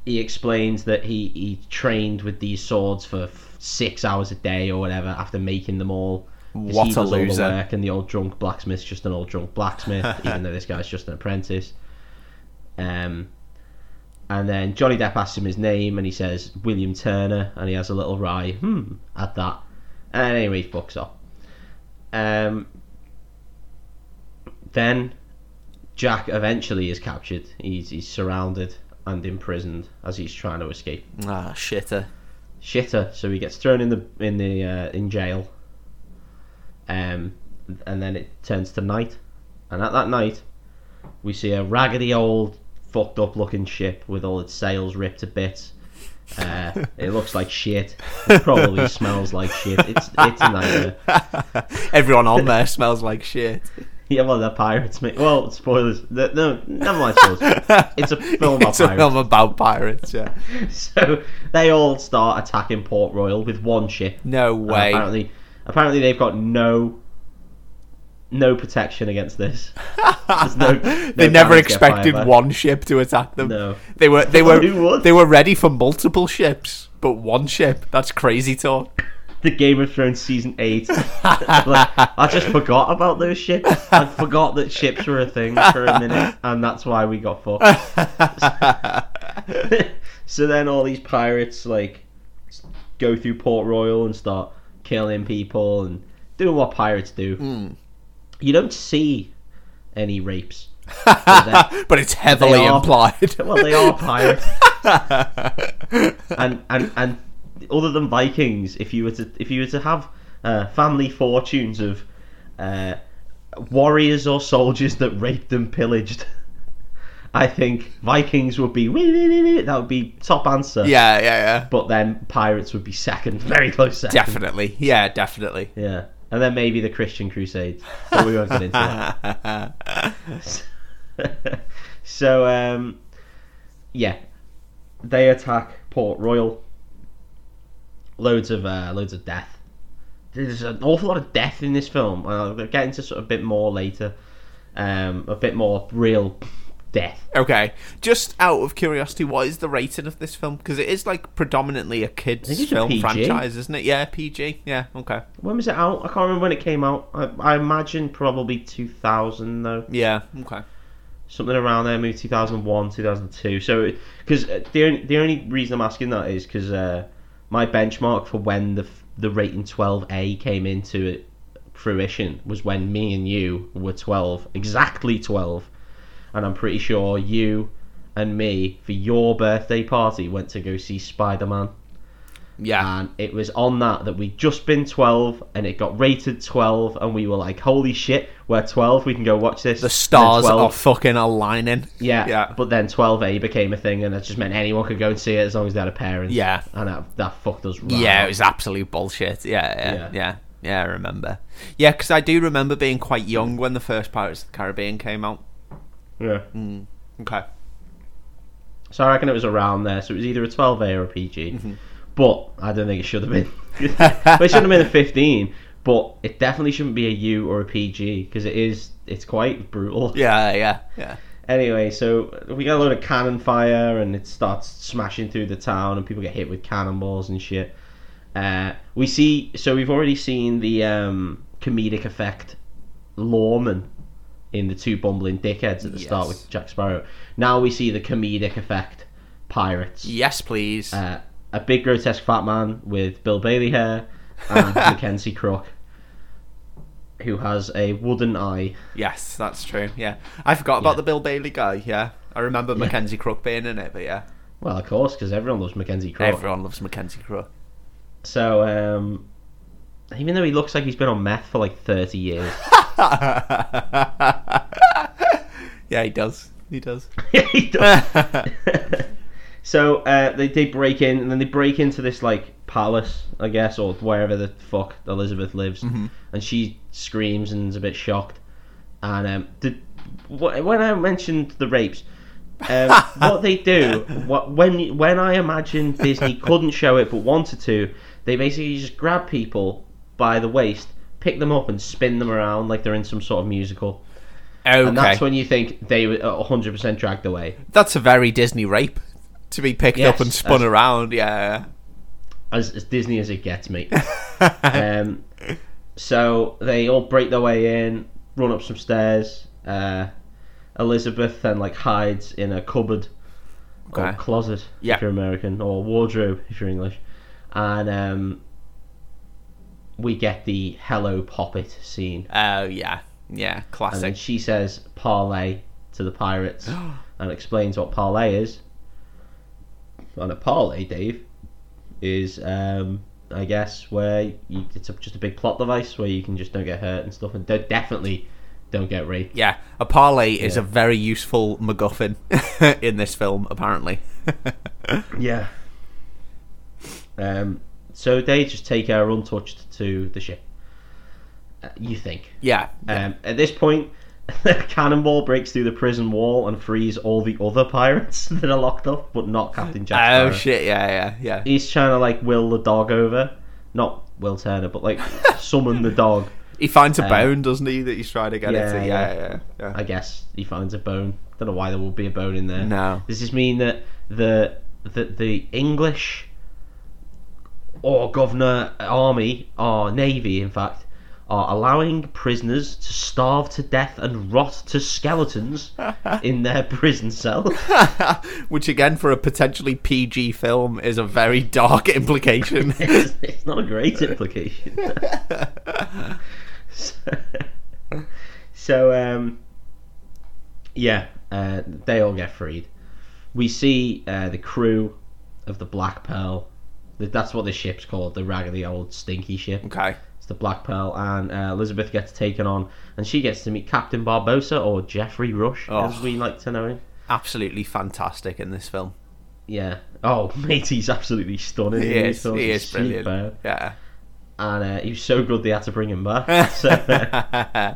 Speaker 1: he explains that he he trained with these swords for f- six hours a day or whatever after making them all
Speaker 2: What
Speaker 1: he
Speaker 2: a
Speaker 1: does all the
Speaker 2: loser.
Speaker 1: work, and the old drunk blacksmith's just an old drunk blacksmith, <laughs> even though this guy's just an apprentice. Um, and then Johnny Depp asks him his name, and he says William Turner, and he has a little wry hmm at that. And anyway, he fucks off. Um, then Jack eventually is captured. He's he's surrounded and imprisoned as he's trying to escape.
Speaker 2: Ah, shitter.
Speaker 1: Shitter, so he gets thrown in the in the uh, in jail. Um, and then it turns to night, and at that night, we see a raggedy old, fucked up looking ship with all its sails ripped to bits. Uh, it looks like shit. It probably <laughs> smells like shit. It's it's a nightmare. <laughs>
Speaker 2: Everyone on there smells like shit.
Speaker 1: Yeah, well, they're pirates, mate. Well, spoilers. No, no never mind spoilers. It's a <laughs> film about
Speaker 2: it's a
Speaker 1: pirates.
Speaker 2: film about pirates, yeah.
Speaker 1: So they all start attacking Port Royal with one ship.
Speaker 2: No way.
Speaker 1: apparently, apparently they've got no no protection against this. No, <laughs> no
Speaker 2: they never
Speaker 1: cannons get fired
Speaker 2: expected one ship to attack them.
Speaker 1: No.
Speaker 2: They were they <laughs> were they were ready for multiple ships, but one ship. That's crazy talk.
Speaker 1: The Game of Thrones season eight. <laughs> like, I just forgot about those ships. I forgot that ships were a thing for a minute, and that's why we got fucked. so then all these pirates like go through Port Royal and start killing people and doing what pirates do.
Speaker 2: Hmm.
Speaker 1: You don't see any rapes. But <laughs>
Speaker 2: but it's heavily
Speaker 1: are-
Speaker 2: implied. <laughs>
Speaker 1: well, they are pirates. <laughs> and and and other than Vikings, if you were to if you were to have uh, family fortunes of uh, warriors or soldiers that raped and pillaged, I think Vikings would be that would be top answer.
Speaker 2: yeah, yeah, yeah.
Speaker 1: But then pirates would be second, <laughs> very close second.
Speaker 2: Definitely. Yeah, definitely.
Speaker 1: Yeah. And then maybe the Christian Crusades. But we won't get into that. <laughs> so um, yeah, they attack Port Royal. Loads of uh, loads of death. There's an awful lot of death in this film. I'll get into sort of a bit more later. Um, a bit more real death.
Speaker 2: Okay, just out of curiosity, what is the rating of this film? Because it is like predominantly a kids'
Speaker 1: it's a
Speaker 2: film franchise, isn't it? Yeah, PG. Yeah, okay.
Speaker 1: When was it out? I can't remember when it came out. I, I imagine probably 2000 though.
Speaker 2: Yeah, okay.
Speaker 1: something around there, maybe 2001, 2002. So, because the only, the only reason I'm asking that is because uh, my benchmark for when the the rating 12A came into fruition was when me and you were 12, exactly 12, and I'm pretty sure you and me for your birthday party went to go see Spider Man.
Speaker 2: Yeah.
Speaker 1: And it was on that that we'd just been 12 and it got rated 12 and we were like, holy shit, we're 12, we can go watch this.
Speaker 2: the stars
Speaker 1: 12
Speaker 2: are fucking aligning.
Speaker 1: yeah,
Speaker 2: Yeah.
Speaker 1: But then 12A became a thing, and it just meant anyone could go and see it as long as they had a parent.
Speaker 2: Yeah.
Speaker 1: and that, that fucked us. Right
Speaker 2: Yeah,
Speaker 1: up.
Speaker 2: it was absolute bullshit. Yeah, yeah,
Speaker 1: Yeah.
Speaker 2: yeah. Yeah, I remember. Yeah, because I do remember being quite young when the first Pirates of the Caribbean came out.
Speaker 1: Yeah.
Speaker 2: Okay.
Speaker 1: So I reckon it was around there. So it was either a 12A or a PG.
Speaker 2: Mm-hmm.
Speaker 1: But I don't think it should have been. <laughs> <laughs> it shouldn't have been a 15. But it definitely shouldn't be a U or a PG because it is. It's quite brutal.
Speaker 2: Yeah, yeah, yeah.
Speaker 1: Anyway, so we get a load of cannon fire and it starts smashing through the town and people get hit with cannonballs and shit. Uh, we see, so we've already seen the um, comedic effect lawman in the two bumbling dickheads at the start with Jack Sparrow. Now we see the comedic effect pirates.
Speaker 2: Yes, please.
Speaker 1: Uh, a big grotesque fat man with Bill Bailey hair and <laughs> Mackenzie Crook, who has a wooden eye.
Speaker 2: yes, that's true. Yeah, I forgot about
Speaker 1: Yeah.
Speaker 2: the Bill Bailey guy. Yeah, I remember Mackenzie Crook being in it, but yeah,
Speaker 1: Well, of course, because everyone loves Mackenzie Crook.
Speaker 2: everyone loves Mackenzie Crook.
Speaker 1: So, um, even though he looks like he's been on meth for like 30 years,
Speaker 2: yeah, he does. He does. <laughs>
Speaker 1: He does. <laughs> so, uh, they, they break in, and then they break into this, like, palace, I guess, or wherever the fuck Elizabeth lives, and she screams and is a bit shocked. And, um, the, wh- when I mentioned the rapes, um, <laughs> what they do, what, when when I imagine Disney couldn't show it but wanted to, they basically just grab people by the waist, pick them up, and spin them around like they're in some sort of musical.
Speaker 2: Okay,
Speaker 1: And that's when you think they were 100% dragged away.
Speaker 2: That's a very Disney rape to be picked
Speaker 1: Yes,
Speaker 2: up and spun
Speaker 1: as-
Speaker 2: around. Yeah.
Speaker 1: As, as Disney as it gets, mate. <laughs> um, so they all break their way in, run up some stairs. Uh, Elizabeth then like hides in a cupboard or closet
Speaker 2: Yeah.
Speaker 1: if you're American, or wardrobe if you're English, and um, we get the "Hello Poppet" scene,
Speaker 2: Oh yeah, yeah, classic.
Speaker 1: and then she says "parlay" to the pirates <gasps> and explains what parlay is. And a parlay, Dave, is um, I guess where you, it's a, just a big plot device where you can just don't get hurt and stuff, and don't, definitely don't get raped.
Speaker 2: Yeah, a parlay is a very useful MacGuffin <laughs> in this film, apparently. <laughs>
Speaker 1: Yeah. Um, so they just take her untouched to the ship. Uh, you think?
Speaker 2: yeah,
Speaker 1: Um, at this point, <laughs> cannonball breaks through the prison wall and frees all the other pirates <laughs> that are locked up, but not Captain Jack
Speaker 2: oh shit, yeah, yeah, yeah.
Speaker 1: He's trying to like will the dog over, not Will Turner, but like <laughs> summon the dog.
Speaker 2: He finds a
Speaker 1: Uh,
Speaker 2: bone, doesn't he? That he's trying to get
Speaker 1: yeah, yeah.
Speaker 2: Yeah, yeah, yeah.
Speaker 1: I guess he finds a bone. Don't know why there would be a bone in there.
Speaker 2: No.
Speaker 1: Does this mean that the the the English or governor army or navy, in fact, are allowing prisoners to starve to death and rot to skeletons <laughs> in their prison cell? <laughs>
Speaker 2: Which again, for a potentially PG film, is a very dark <laughs> implication.
Speaker 1: it's, it's not a great implication. so, so, um, yeah, uh, they all get freed. We see uh, the crew of the Black Pearl. Th- That's what the ship's called, the raggedy old stinky ship.
Speaker 2: okay.
Speaker 1: It's the Black Pearl, and uh, Elizabeth gets taken on, and she gets to meet Captain Barbossa or Geoffrey Rush, as
Speaker 2: Oh.
Speaker 1: we like to know him.
Speaker 2: Absolutely fantastic in this film.
Speaker 1: Yeah. Oh, <laughs> mate, he's absolutely stunning.
Speaker 2: He is. He is brilliant. Yeah.
Speaker 1: and uh, he was so good they had to bring him back. <laughs> so,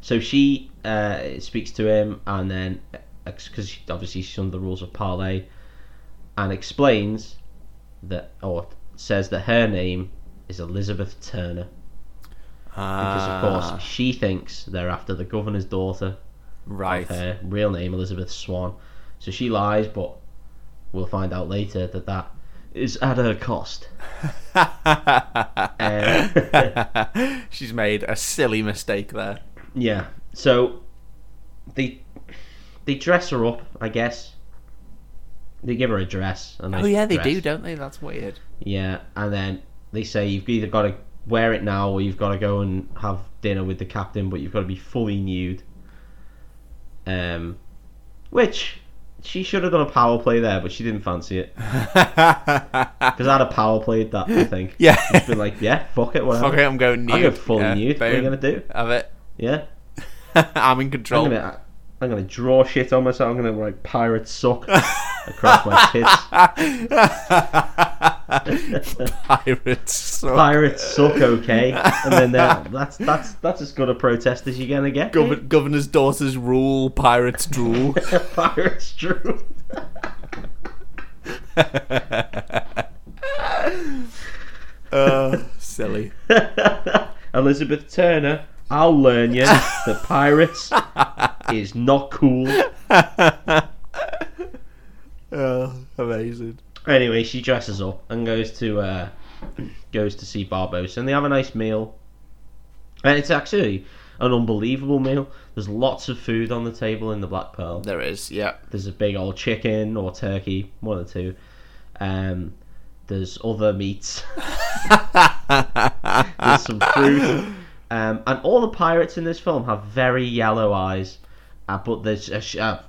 Speaker 1: so she uh, speaks to him, and then because obviously she's under the rules of parlay, and explains that or says that her name is Elizabeth Turner because of
Speaker 2: Ah,
Speaker 1: course she thinks they're after the governor's daughter,
Speaker 2: right.
Speaker 1: her real name Elizabeth Swann. So she lies, but we'll find out later that that is at her cost. Uh, <laughs>
Speaker 2: She's made a silly mistake there.
Speaker 1: Yeah. So they they dress her up, I guess. They give her a dress. A nice
Speaker 2: oh yeah, they
Speaker 1: dress.
Speaker 2: do, don't they? That's weird.
Speaker 1: Yeah, and then they say you've either got to wear it now or you've got to go and have dinner with the captain, but you've got to be fully nude. Um, which she should have done a power play there, but she didn't fancy it <laughs> because I'd have power played that. I <laughs> think.
Speaker 2: yeah.
Speaker 1: Just been like, yeah, fuck it, whatever.
Speaker 2: Fuck it, I'm going nude.
Speaker 1: I'll go full
Speaker 2: yeah,
Speaker 1: nude. What are you gonna do?
Speaker 2: Have it.
Speaker 1: Yeah. <laughs>
Speaker 2: I'm in
Speaker 1: I'm
Speaker 2: control.
Speaker 1: gonna, I'm gonna draw shit on myself. I'm gonna write pirate suck across my tits. <laughs>
Speaker 2: Pirates. So
Speaker 1: Pirates suck, okay, and then there- that's that's that's as good a protest as you're gonna get.
Speaker 2: Gov- governor's daughters rule, pirates drool. <laughs>
Speaker 1: Pirates true. <laughs>
Speaker 2: uh, silly.
Speaker 1: Elizabeth Turner, I'll learn you the pirates is not cool. <laughs>
Speaker 2: Oh, amazing.
Speaker 1: Anyway, she dresses up and goes to uh, goes to see Barbossa, and they have a nice meal. And it's actually an unbelievable meal. There's lots of food on the table in the Black Pearl.
Speaker 2: There is, yeah.
Speaker 1: There's a big old chicken or turkey, one of the two. Um, there's other meats. <laughs> there's some fruit. Um, and all the pirates in this film have very yellow eyes, uh, but there's a, sh- a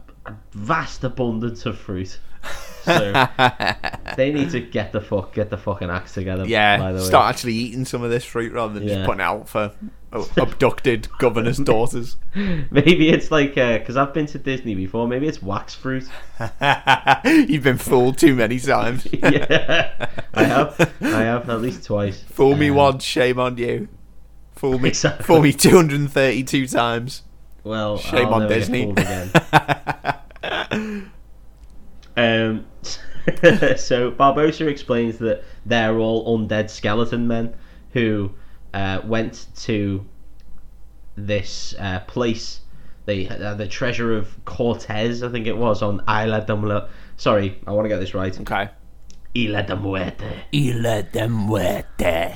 Speaker 1: vast abundance of fruit. <laughs> So they need to get the fuck get the fucking axe together. by
Speaker 2: yeah,
Speaker 1: the way.
Speaker 2: start actually eating some of this fruit rather than
Speaker 1: Yeah.
Speaker 2: just putting it out for <laughs> uh, abducted governor's daughters. <laughs>
Speaker 1: Maybe it's like because I've been to Disney before. Maybe it's wax fruit.
Speaker 2: You've been fooled too many times.
Speaker 1: yeah, I have. I have at least twice.
Speaker 2: Fool me
Speaker 1: Um,
Speaker 2: once, shame on you. Fool me,
Speaker 1: Exactly.
Speaker 2: fool me 232 times.
Speaker 1: Well,
Speaker 2: Shame
Speaker 1: I'll
Speaker 2: on
Speaker 1: never get
Speaker 2: Disney.
Speaker 1: fooled again. <laughs> um, <laughs> so Barbossa explains that they're all undead skeleton men who uh, went to this uh, place. They uh, the treasure of Cortez, I think it was, on Isla de Muerte. Sorry, I want to get this right.
Speaker 2: Okay.
Speaker 1: Isla de Muerte.
Speaker 2: Isla de Muerte.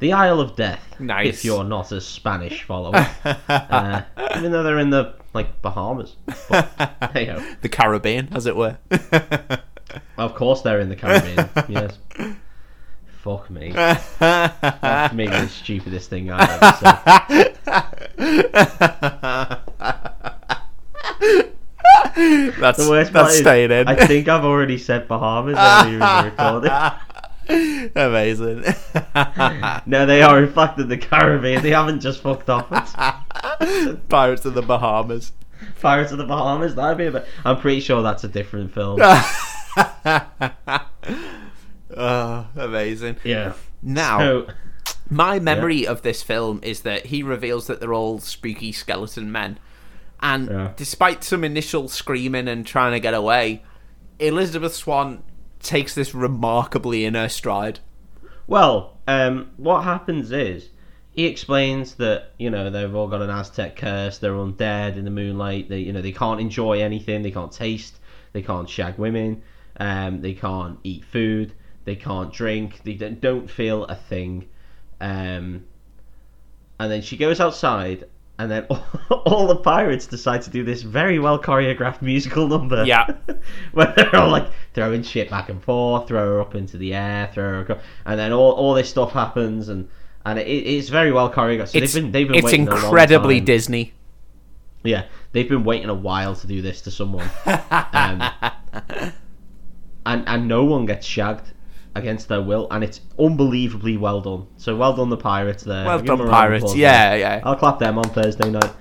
Speaker 1: The Isle of Death.
Speaker 2: Nice.
Speaker 1: If you're not a Spanish follower, <laughs> uh, even though they're in the like Bahamas. But, <laughs> hey ho.
Speaker 2: The Caribbean, as it were. <laughs>
Speaker 1: Of course, they're in the Caribbean. yes. Fuck me. That's maybe the stupidest thing I've ever said.
Speaker 2: that's
Speaker 1: The worst
Speaker 2: that's staying in.
Speaker 1: I think I've already said Bahamas earlier in the recording. <laughs>
Speaker 2: Amazing. <laughs>
Speaker 1: No, they are in fact in the Caribbean. They haven't just fucked off. It's <laughs>
Speaker 2: Pirates of the Bahamas.
Speaker 1: Pirates of the Bahamas. That'd be a bit. I'm pretty sure that's a different film.
Speaker 2: oh, amazing.
Speaker 1: Yeah.
Speaker 2: Now,
Speaker 1: So,
Speaker 2: my memory of this film is that he reveals that they're all spooky skeleton men. And
Speaker 1: Yeah.
Speaker 2: despite some initial screaming and trying to get away, Elizabeth Swann takes this remarkably in her stride.
Speaker 1: well, um, what happens is he explains that you know they've all got an Aztec curse. They're undead in the moonlight. They you know they can't enjoy anything. They can't taste. They can't shag women. Um, they can't eat food. They can't drink. They don't- feel a thing. Um, and then she goes outside, and then <laughs> all, the pirates decide to do this very well choreographed musical number.
Speaker 2: Yeah. <laughs>
Speaker 1: where they're all like throwing shit back and forth, throw her up into the air, throw her, across, and then all, all this stuff happens, and and it, it's very well choreographed. So
Speaker 2: It's,
Speaker 1: they've been they've been
Speaker 2: it's incredibly. Disney.
Speaker 1: Yeah, they've been waiting a while to do this to someone, <laughs> um, and and no one gets shagged against their will, and it's unbelievably well done. So well done, the pirates there.
Speaker 2: Well done,
Speaker 1: a round of
Speaker 2: pirates. Yeah,
Speaker 1: there.
Speaker 2: yeah.
Speaker 1: I'll clap them on Thursday night.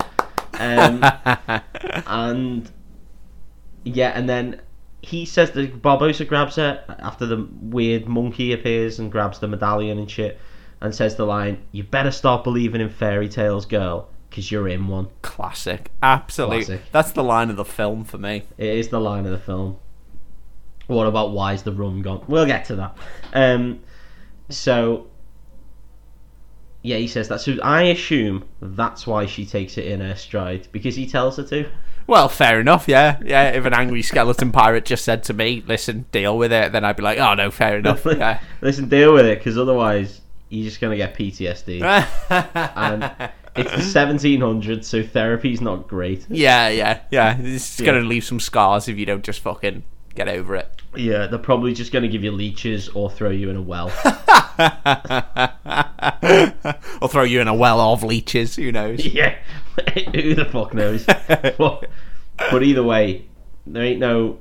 Speaker 1: Um, <laughs> and yeah, and then he says that Barbossa grabs her after the weird monkey appears and grabs the medallion and shit, and says the line, "You better start believing in fairy tales, girl, because you're in one."
Speaker 2: Classic. Absolutely.
Speaker 1: Classic.
Speaker 2: That's the line of the film for me.
Speaker 1: It is the line of the film. What about why's the rum gone? We'll get to that. Um, so yeah, he says that. So I assume that's why she takes it in her stride because he tells her to.
Speaker 2: Well, fair enough, yeah. Yeah, if an angry skeleton pirate just said to me, listen, deal with it, then I'd be like, oh, no, fair <laughs> enough. Yeah.
Speaker 1: Listen, deal with it because otherwise you're just gonna get PTSD. <laughs> and it's the 1700s, so therapy's not great.
Speaker 2: yeah, yeah, yeah. It's
Speaker 1: Yeah.
Speaker 2: going to leave some scars if you don't just fucking get over it.
Speaker 1: Yeah, they're probably just gonna give you leeches or throw you in a well. <laughs>
Speaker 2: or throw you in a well of leeches, who knows? <laughs>
Speaker 1: yeah, <laughs> who the fuck knows? but, but either way, there ain't no.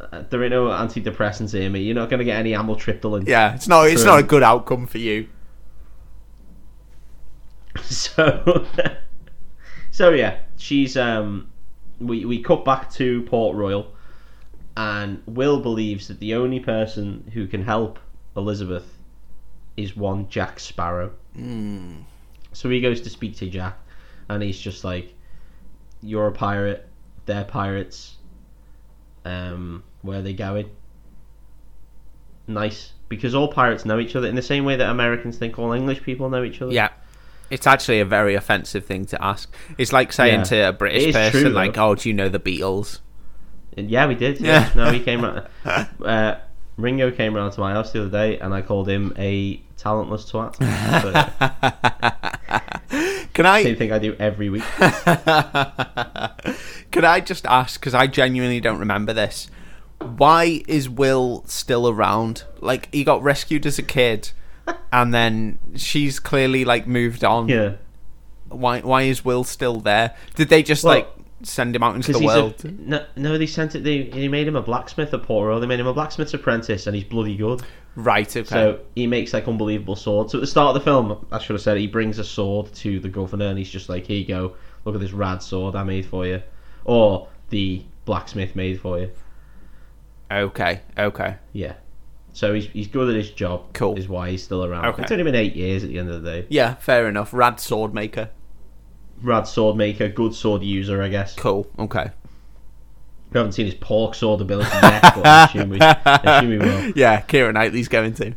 Speaker 1: uh, There ain't no antidepressants here, mate. You're not gonna get any amitriptyline.
Speaker 2: Yeah, it's not it's not a good outcome for you.
Speaker 1: So, so yeah, she's um, we we cut back to Port Royal, and Will believes that the only person who can help Elizabeth is one Jack Sparrow. So he goes to speak to Jack, and he's just like, "You're a pirate. They're pirates. Um, where are they going?" Nice, because all pirates know each other in the same way that Americans think all English people know each other.
Speaker 2: Yeah. It's actually a very offensive thing to ask. It's like saying
Speaker 1: Yeah.
Speaker 2: to a British person,
Speaker 1: true,
Speaker 2: like,
Speaker 1: though.
Speaker 2: "Oh, do you know the Beatles?"
Speaker 1: And Yeah, we did.
Speaker 2: Yeah.
Speaker 1: No, he came. <laughs> Uh, Ringo came round to my house the other day, and I called him a talentless twat. <laughs>
Speaker 2: Can I
Speaker 1: same thing I do every week. <laughs>
Speaker 2: Could I just ask, because I genuinely don't remember this, why is Will still around? Like, he got rescued as a kid, and then she's clearly, like, moved on.
Speaker 1: Yeah,
Speaker 2: Why Why is Will still there? Did they just,
Speaker 1: Well,
Speaker 2: like, send him out into the world?
Speaker 1: a no, no. They sent it. They, they made him a blacksmith at Port Royal. They made him a blacksmith's apprentice, and he's bloody good.
Speaker 2: right, okay.
Speaker 1: So he makes like unbelievable swords. So at the start of the film, I should have said he brings a sword to the governor, and he's just like, "Here you go. Look at this rad sword I made for you," or the blacksmith made for you.
Speaker 2: okay, okay.
Speaker 1: Yeah. So he's he's good at his job.
Speaker 2: Cool.
Speaker 1: Is why he's still around.
Speaker 2: Okay.
Speaker 1: It's only been eight years at the end of the day.
Speaker 2: Yeah, fair enough. Rad sword maker.
Speaker 1: Rad sword maker, good sword user, I guess.
Speaker 2: Cool, okay.
Speaker 1: We haven't seen his pork sword ability yet, but I assume we, I assume we will. <laughs>
Speaker 2: Yeah, Keira Knightley's going to.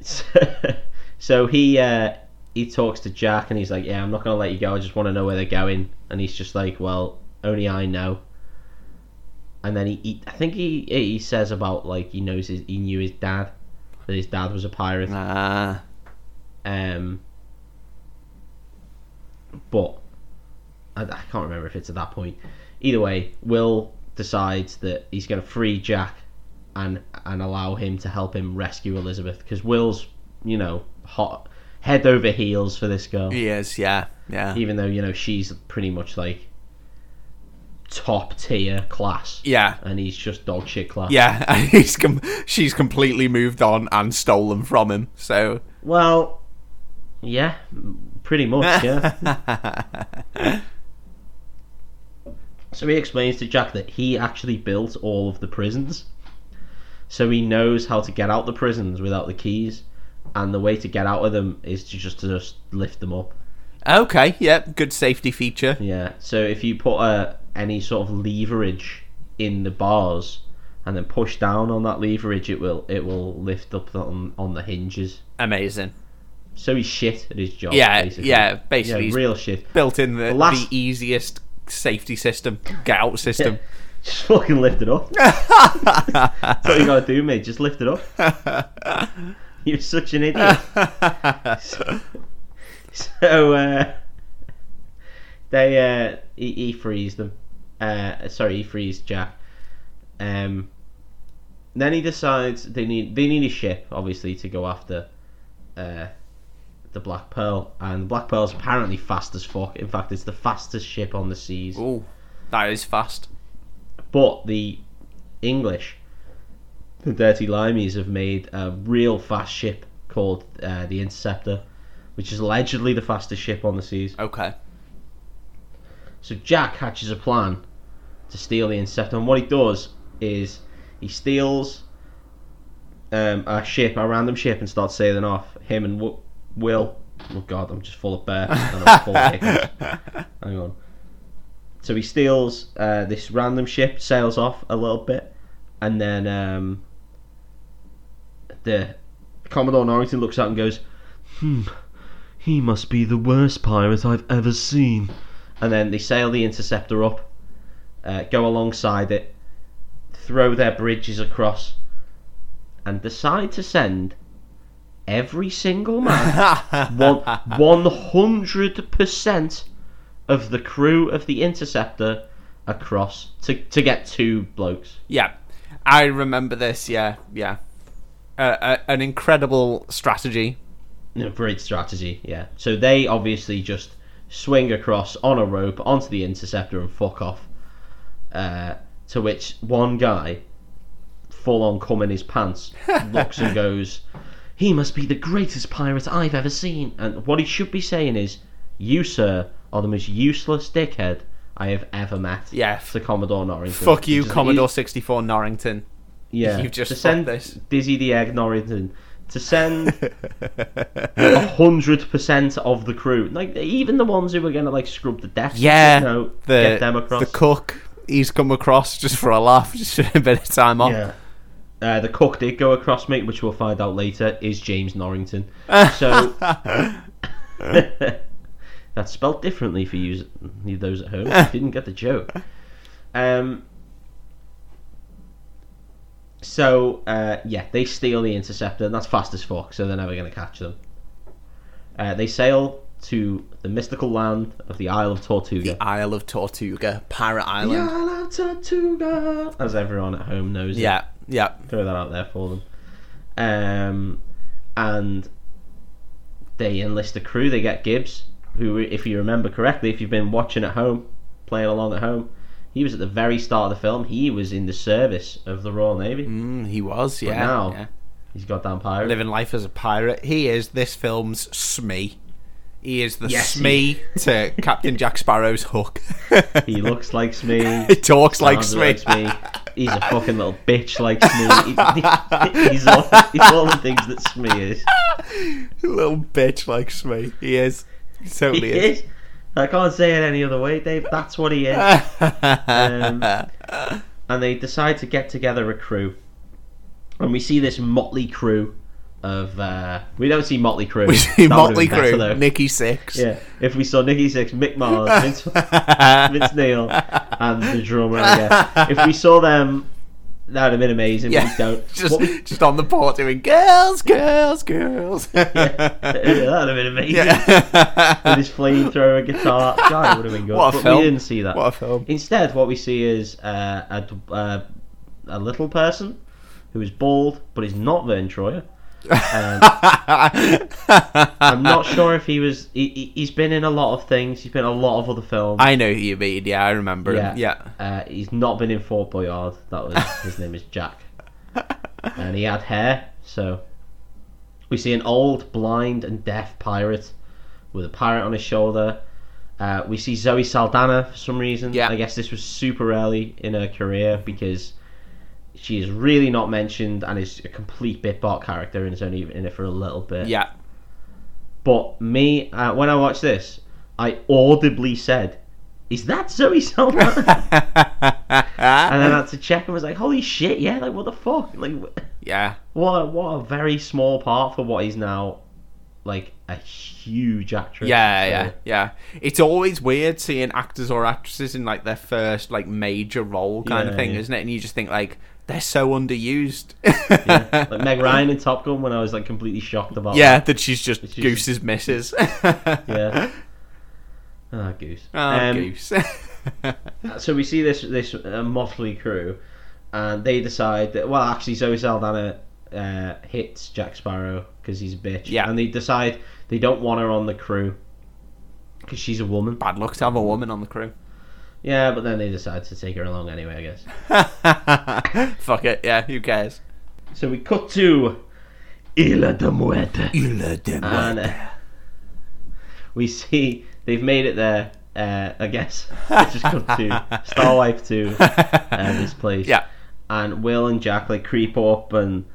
Speaker 2: <laughs>
Speaker 1: so he uh, he talks to Jack and he's like, "Yeah, I'm not gonna let you go. I just want to know where they're going." And he's just like, "Well, only I know." And then he, he I think he he says about like he knows his, he knew his dad, that his dad was a pirate.
Speaker 2: Ah.
Speaker 1: Um, but I, I can't remember if it's at that point. Either way, Will decides that he's going to free Jack and and allow him to help him rescue Elizabeth because Will's you know hot head over heels for this girl,
Speaker 2: He is, yeah, yeah.
Speaker 1: even though you know she's pretty much like top tier class,
Speaker 2: Yeah.
Speaker 1: and he's just dog shit class.
Speaker 2: Yeah, <laughs> and he's com- she's completely moved on and stolen from him. So
Speaker 1: Well, yeah, pretty much, yeah. <laughs> so he explains to Jack that he actually built all of the prisons. So he knows how to get out the prisons without the keys, and the way to get out of them is to just to just lift them up.
Speaker 2: okay, yeah, good safety feature.
Speaker 1: Yeah. So if you put uh, any sort of leverage in the bars and then push down on that leverage, it will it will lift up on on the hinges.
Speaker 2: Amazing.
Speaker 1: So he's shit at his job.
Speaker 2: Yeah,
Speaker 1: basically.
Speaker 2: yeah, basically
Speaker 1: yeah, real shit.
Speaker 2: Built in the,
Speaker 1: The last-
Speaker 2: the easiest safety system, get out system. <laughs>
Speaker 1: Just fucking lift it up. <laughs> That's all you gotta do, mate. Just lift it up. <laughs> You're such an idiot. so, so, uh, they uh, he, he frees them. Uh, sorry, he frees Jack. Um, then he decides they need they need a ship, obviously, to go after uh, the Black Pearl, and the Black Pearl's apparently fast as fuck. In fact, it's the fastest ship on the seas.
Speaker 2: Ooh, that is fast.
Speaker 1: But the English, the Dirty Limeys, have made a real fast ship called uh, the Interceptor, which is allegedly the fastest ship on the seas.
Speaker 2: Okay.
Speaker 1: So Jack hatches a plan to steal the Interceptor, and what he does is he steals um, a ship, a random ship, and starts sailing off. Him and Will. Oh God, I'm just full of bear. and I'm full of. Hang on. So he steals uh, this random ship, sails off a little bit, and then um, the Commodore Norrington looks out and goes, "Hmm, he must be the worst pirate I've ever seen." And then they sail the interceptor up, uh, go alongside it, throw their bridges across, and decide to send every single man one hundred percent of the crew of the interceptor across to to get two blokes.
Speaker 2: Yeah, I remember this. Yeah, yeah. Uh, uh, an incredible strategy.
Speaker 1: No, great strategy, yeah. So they obviously just swing across on a rope onto the interceptor and fuck off. Uh, to which one guy, full on cum in his pants, <laughs> looks and goes, "He must be the greatest pirate I've ever seen." And what he should be saying is, "You, sir, are the most useless dickhead I have ever met."
Speaker 2: Yeah.
Speaker 1: to Commodore Norrington.
Speaker 2: Fuck you, Commodore 64 Norrington. <laughs>
Speaker 1: Yeah,
Speaker 2: You've just
Speaker 1: to
Speaker 2: fucked
Speaker 1: send
Speaker 2: this.
Speaker 1: Dizzy the Egg Norrington to send <laughs> a hundred percent of the crew, like even the ones who were gonna like scrub the decks,
Speaker 2: Yeah,
Speaker 1: you know,
Speaker 2: the
Speaker 1: get them across.
Speaker 2: the cook. He's come across just for a laugh, <laughs> just a bit of time off.
Speaker 1: yeah, uh, the cook did go across, mate, which we'll find out later is James Norrington. So <laughs> that's spelled differently for you, you those at home. didn't get the joke. Um. So uh, yeah, they steal the interceptor, and that's fast as fuck. So they're never going to catch them. Uh, they sail to the mystical land of the Isle of Tortuga.
Speaker 2: Isle of Tortuga, Pirate
Speaker 1: The
Speaker 2: Island.
Speaker 1: Isle of Tortuga, as everyone at home knows. it.
Speaker 2: Yeah, yeah.
Speaker 1: throw that out there for them. Um, and they enlist a crew. They get Gibbs, who, if you remember correctly, if you've been watching at home, playing along at home, he was at the very start of the film. He was in the service of the Royal Navy.
Speaker 2: Mm, he was, yeah.
Speaker 1: now-
Speaker 2: yeah.
Speaker 1: He's goddamn pirate.
Speaker 2: Living life as a pirate. He is this film's Smee. He is the
Speaker 1: Yes,
Speaker 2: Smee to Captain Jack Sparrow's Hook. <laughs>
Speaker 1: He looks like Smee. <laughs>
Speaker 2: he talks like Smee.
Speaker 1: Smee. He's a fucking little bitch like Smee. <laughs> He- he's, all, he's all the things that Smee is.
Speaker 2: Little bitch like Smee. He is. He
Speaker 1: He
Speaker 2: totally is.
Speaker 1: is. I can't say it any other way, Dave. That's what he is. Um, and they decide to get together a crew. And we see this motley crew of. Uh, we don't see Motley Crew. <laughs>
Speaker 2: we see
Speaker 1: That
Speaker 2: Motley Crue. Nikki Sixx.
Speaker 1: Yeah, if we saw Nikki Sixx, Mick Mars, <laughs> Vince, Vince Neil, and the drummer, I guess. If we saw them, That'd have been amazing,
Speaker 2: Yeah,
Speaker 1: we don't. <laughs>
Speaker 2: just
Speaker 1: we-
Speaker 2: just on the port doing girls, girls, girls.
Speaker 1: yeah, that'd have been amazing. With
Speaker 2: yeah.
Speaker 1: his flamethrower guitar. God, it would have been good.
Speaker 2: What a
Speaker 1: but
Speaker 2: film.
Speaker 1: we didn't see that.
Speaker 2: what a film.
Speaker 1: Instead, what we see is uh, a, uh, a little person who is bald, but is not Verne Troyer. I'm not sure if he was. He, he's been in a lot of things. He's been in a lot of other films.
Speaker 2: I know who you mean. Yeah, I remember
Speaker 1: Yeah.
Speaker 2: him. Yeah.
Speaker 1: Uh, he's not been in Fort Boyard. That was his name is Jack, <laughs> and he had hair. So we see an old, blind, and deaf pirate with a pirate on his shoulder. Uh, we see Zoe Saldana for some reason.
Speaker 2: Yeah.
Speaker 1: I guess this was super early in her career because she is really not mentioned and is a complete bit part character and is only in it for a little bit.
Speaker 2: Yeah.
Speaker 1: But me, uh, when I watched this, I audibly said, "Is that Zoe Saldana?" <laughs> and then I had to check and was like, "Holy shit, yeah! Like, what the fuck? Like,
Speaker 2: yeah.
Speaker 1: what? A, what a very small part for what is now, like, a huge actress."
Speaker 2: Yeah,
Speaker 1: So,
Speaker 2: yeah, yeah. It's always weird seeing actors or actresses in like their first like major role kind of thing,
Speaker 1: yeah.
Speaker 2: isn't it? And you just think like they're so underused. <laughs>
Speaker 1: yeah. Like Meg <laughs> Ryan in Top Gun when I was like completely shocked about.
Speaker 2: yeah, that she's just
Speaker 1: She's
Speaker 2: Goose's missus. <laughs>
Speaker 1: Yeah. Ah, goose.
Speaker 2: Oh,
Speaker 1: Um,
Speaker 2: Goose.
Speaker 1: so we see this this uh, motley crew, and they decide that well, actually, Zoe Saldana uh, hits Jack Sparrow because he's a bitch.
Speaker 2: Yeah.
Speaker 1: and they decide they don't want her on the crew because she's a woman.
Speaker 2: Bad luck to have a woman on the crew.
Speaker 1: Yeah, but then they decide to take her along anyway, I guess. <laughs>
Speaker 2: Fuck it, yeah, who cares?
Speaker 1: So we cut to Isla de Muerte, and uh, we see they've made it there. Uh, I guess <laughs> Let's just cut to Star Wife Two, uh, this place.
Speaker 2: Yeah.
Speaker 1: and Will and Jack like creep up and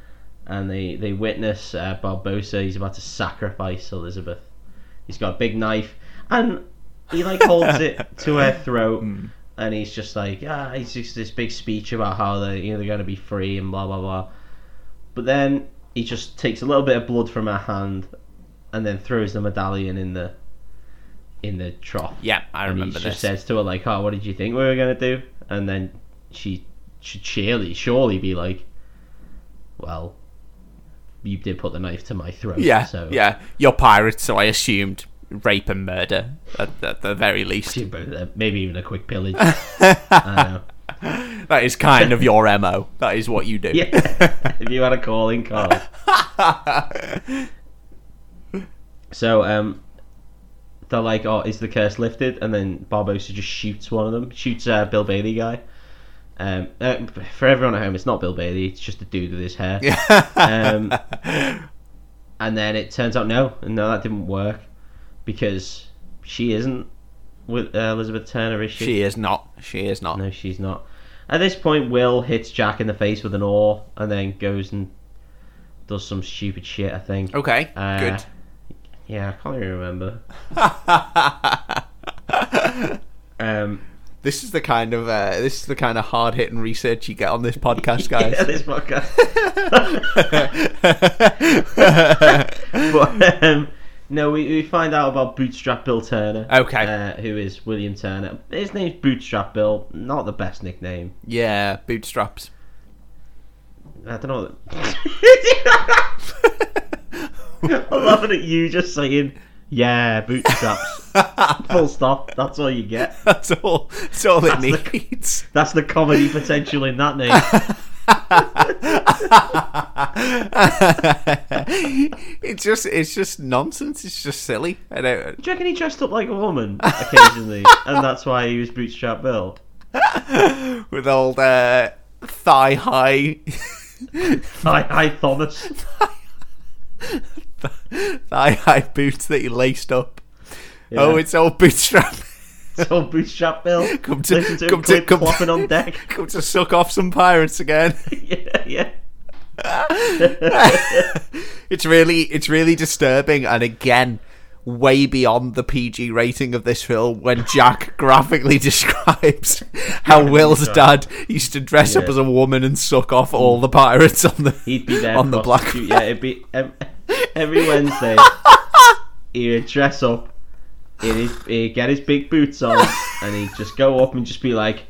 Speaker 1: and they they witness uh, Barbossa. He's about to sacrifice Elizabeth. He's got a big knife and he like holds it <laughs> to her throat. And he's just like, ah, he's just this big speech about how they, you know, they're going to be free and blah blah blah. But then he just takes a little bit of blood from her hand, and then throws the medallion in the, in the trough.
Speaker 2: Yeah, I
Speaker 1: And
Speaker 2: remember
Speaker 1: he
Speaker 2: this.
Speaker 1: just says to her like, "Oh, what did you think we were gonna do?" And then she should surely, surely be like, "Well, you did put the knife to my throat."
Speaker 2: yeah,
Speaker 1: so
Speaker 2: yeah. You're pirates, so I assumed rape and murder at, at the very least.
Speaker 1: maybe even a quick pillage. <laughs> I know.
Speaker 2: That is kind of your mo. That is what you do.
Speaker 1: Yeah, <laughs> if you had a calling card. <laughs> so um, they're like, "Oh, is the curse lifted?" And then Barbossa just shoots one of them, shoots uh, Bill Bailey guy. Um, uh, for everyone at home, it's not Bill Bailey; it's just a dude with his hair. um, and then it turns out no, no, that didn't work because she isn't with uh, Elizabeth Turner, is she?
Speaker 2: She is not. She is not.
Speaker 1: No, she's not. At this point, Will hits Jack in the face with an oar and then goes and does some stupid shit. I think.
Speaker 2: Okay,
Speaker 1: Uh,
Speaker 2: good.
Speaker 1: Yeah, I can't even remember. <laughs> Um,
Speaker 2: This is the kind of uh, this is the kind of hard hitting research you get on this podcast, <laughs> guys.
Speaker 1: yeah, this podcast. <laughs> but um, no, we, we find out about Bootstrap Bill Turner.
Speaker 2: Okay.
Speaker 1: Uh, who is William Turner? His name's Bootstrap Bill. Not the best nickname.
Speaker 2: yeah, bootstraps.
Speaker 1: I don't know. <laughs> I'm laughing at you just saying, "Yeah, bootstraps." <laughs> Full stop. That's all you get.
Speaker 2: That's all. That's all it
Speaker 1: That's the-
Speaker 2: needs.
Speaker 1: That's the comedy potential in that name. <laughs> <laughs>
Speaker 2: it's just it's just nonsense. It's just silly. I don't.
Speaker 1: Do you reckon he dressed up like a woman occasionally, <laughs> and that's why he was Bootstrap Bill? <laughs>
Speaker 2: With old uh, thigh high,
Speaker 1: Hi, hi, Thomas.
Speaker 2: thigh high boots that he laced up.
Speaker 1: Yeah.
Speaker 2: Oh, it's old bootstrap. <laughs>
Speaker 1: so Bootstrap Bill.
Speaker 2: Come to-
Speaker 1: Listen to
Speaker 2: come to- come-
Speaker 1: on deck. <laughs>
Speaker 2: Come to suck off some pirates again. <laughs>
Speaker 1: yeah, yeah.
Speaker 2: it's really it's really disturbing and again way beyond the PG rating of this film when Jack graphically describes how Will's dad used to dress up as a woman and suck off all the pirates on the
Speaker 1: He'd be there
Speaker 2: on the black.
Speaker 1: Yeah, it'd be every Wednesday. he would dress up. He'd, he'd get his big boots on, <laughs> and he'd just go up and just be like,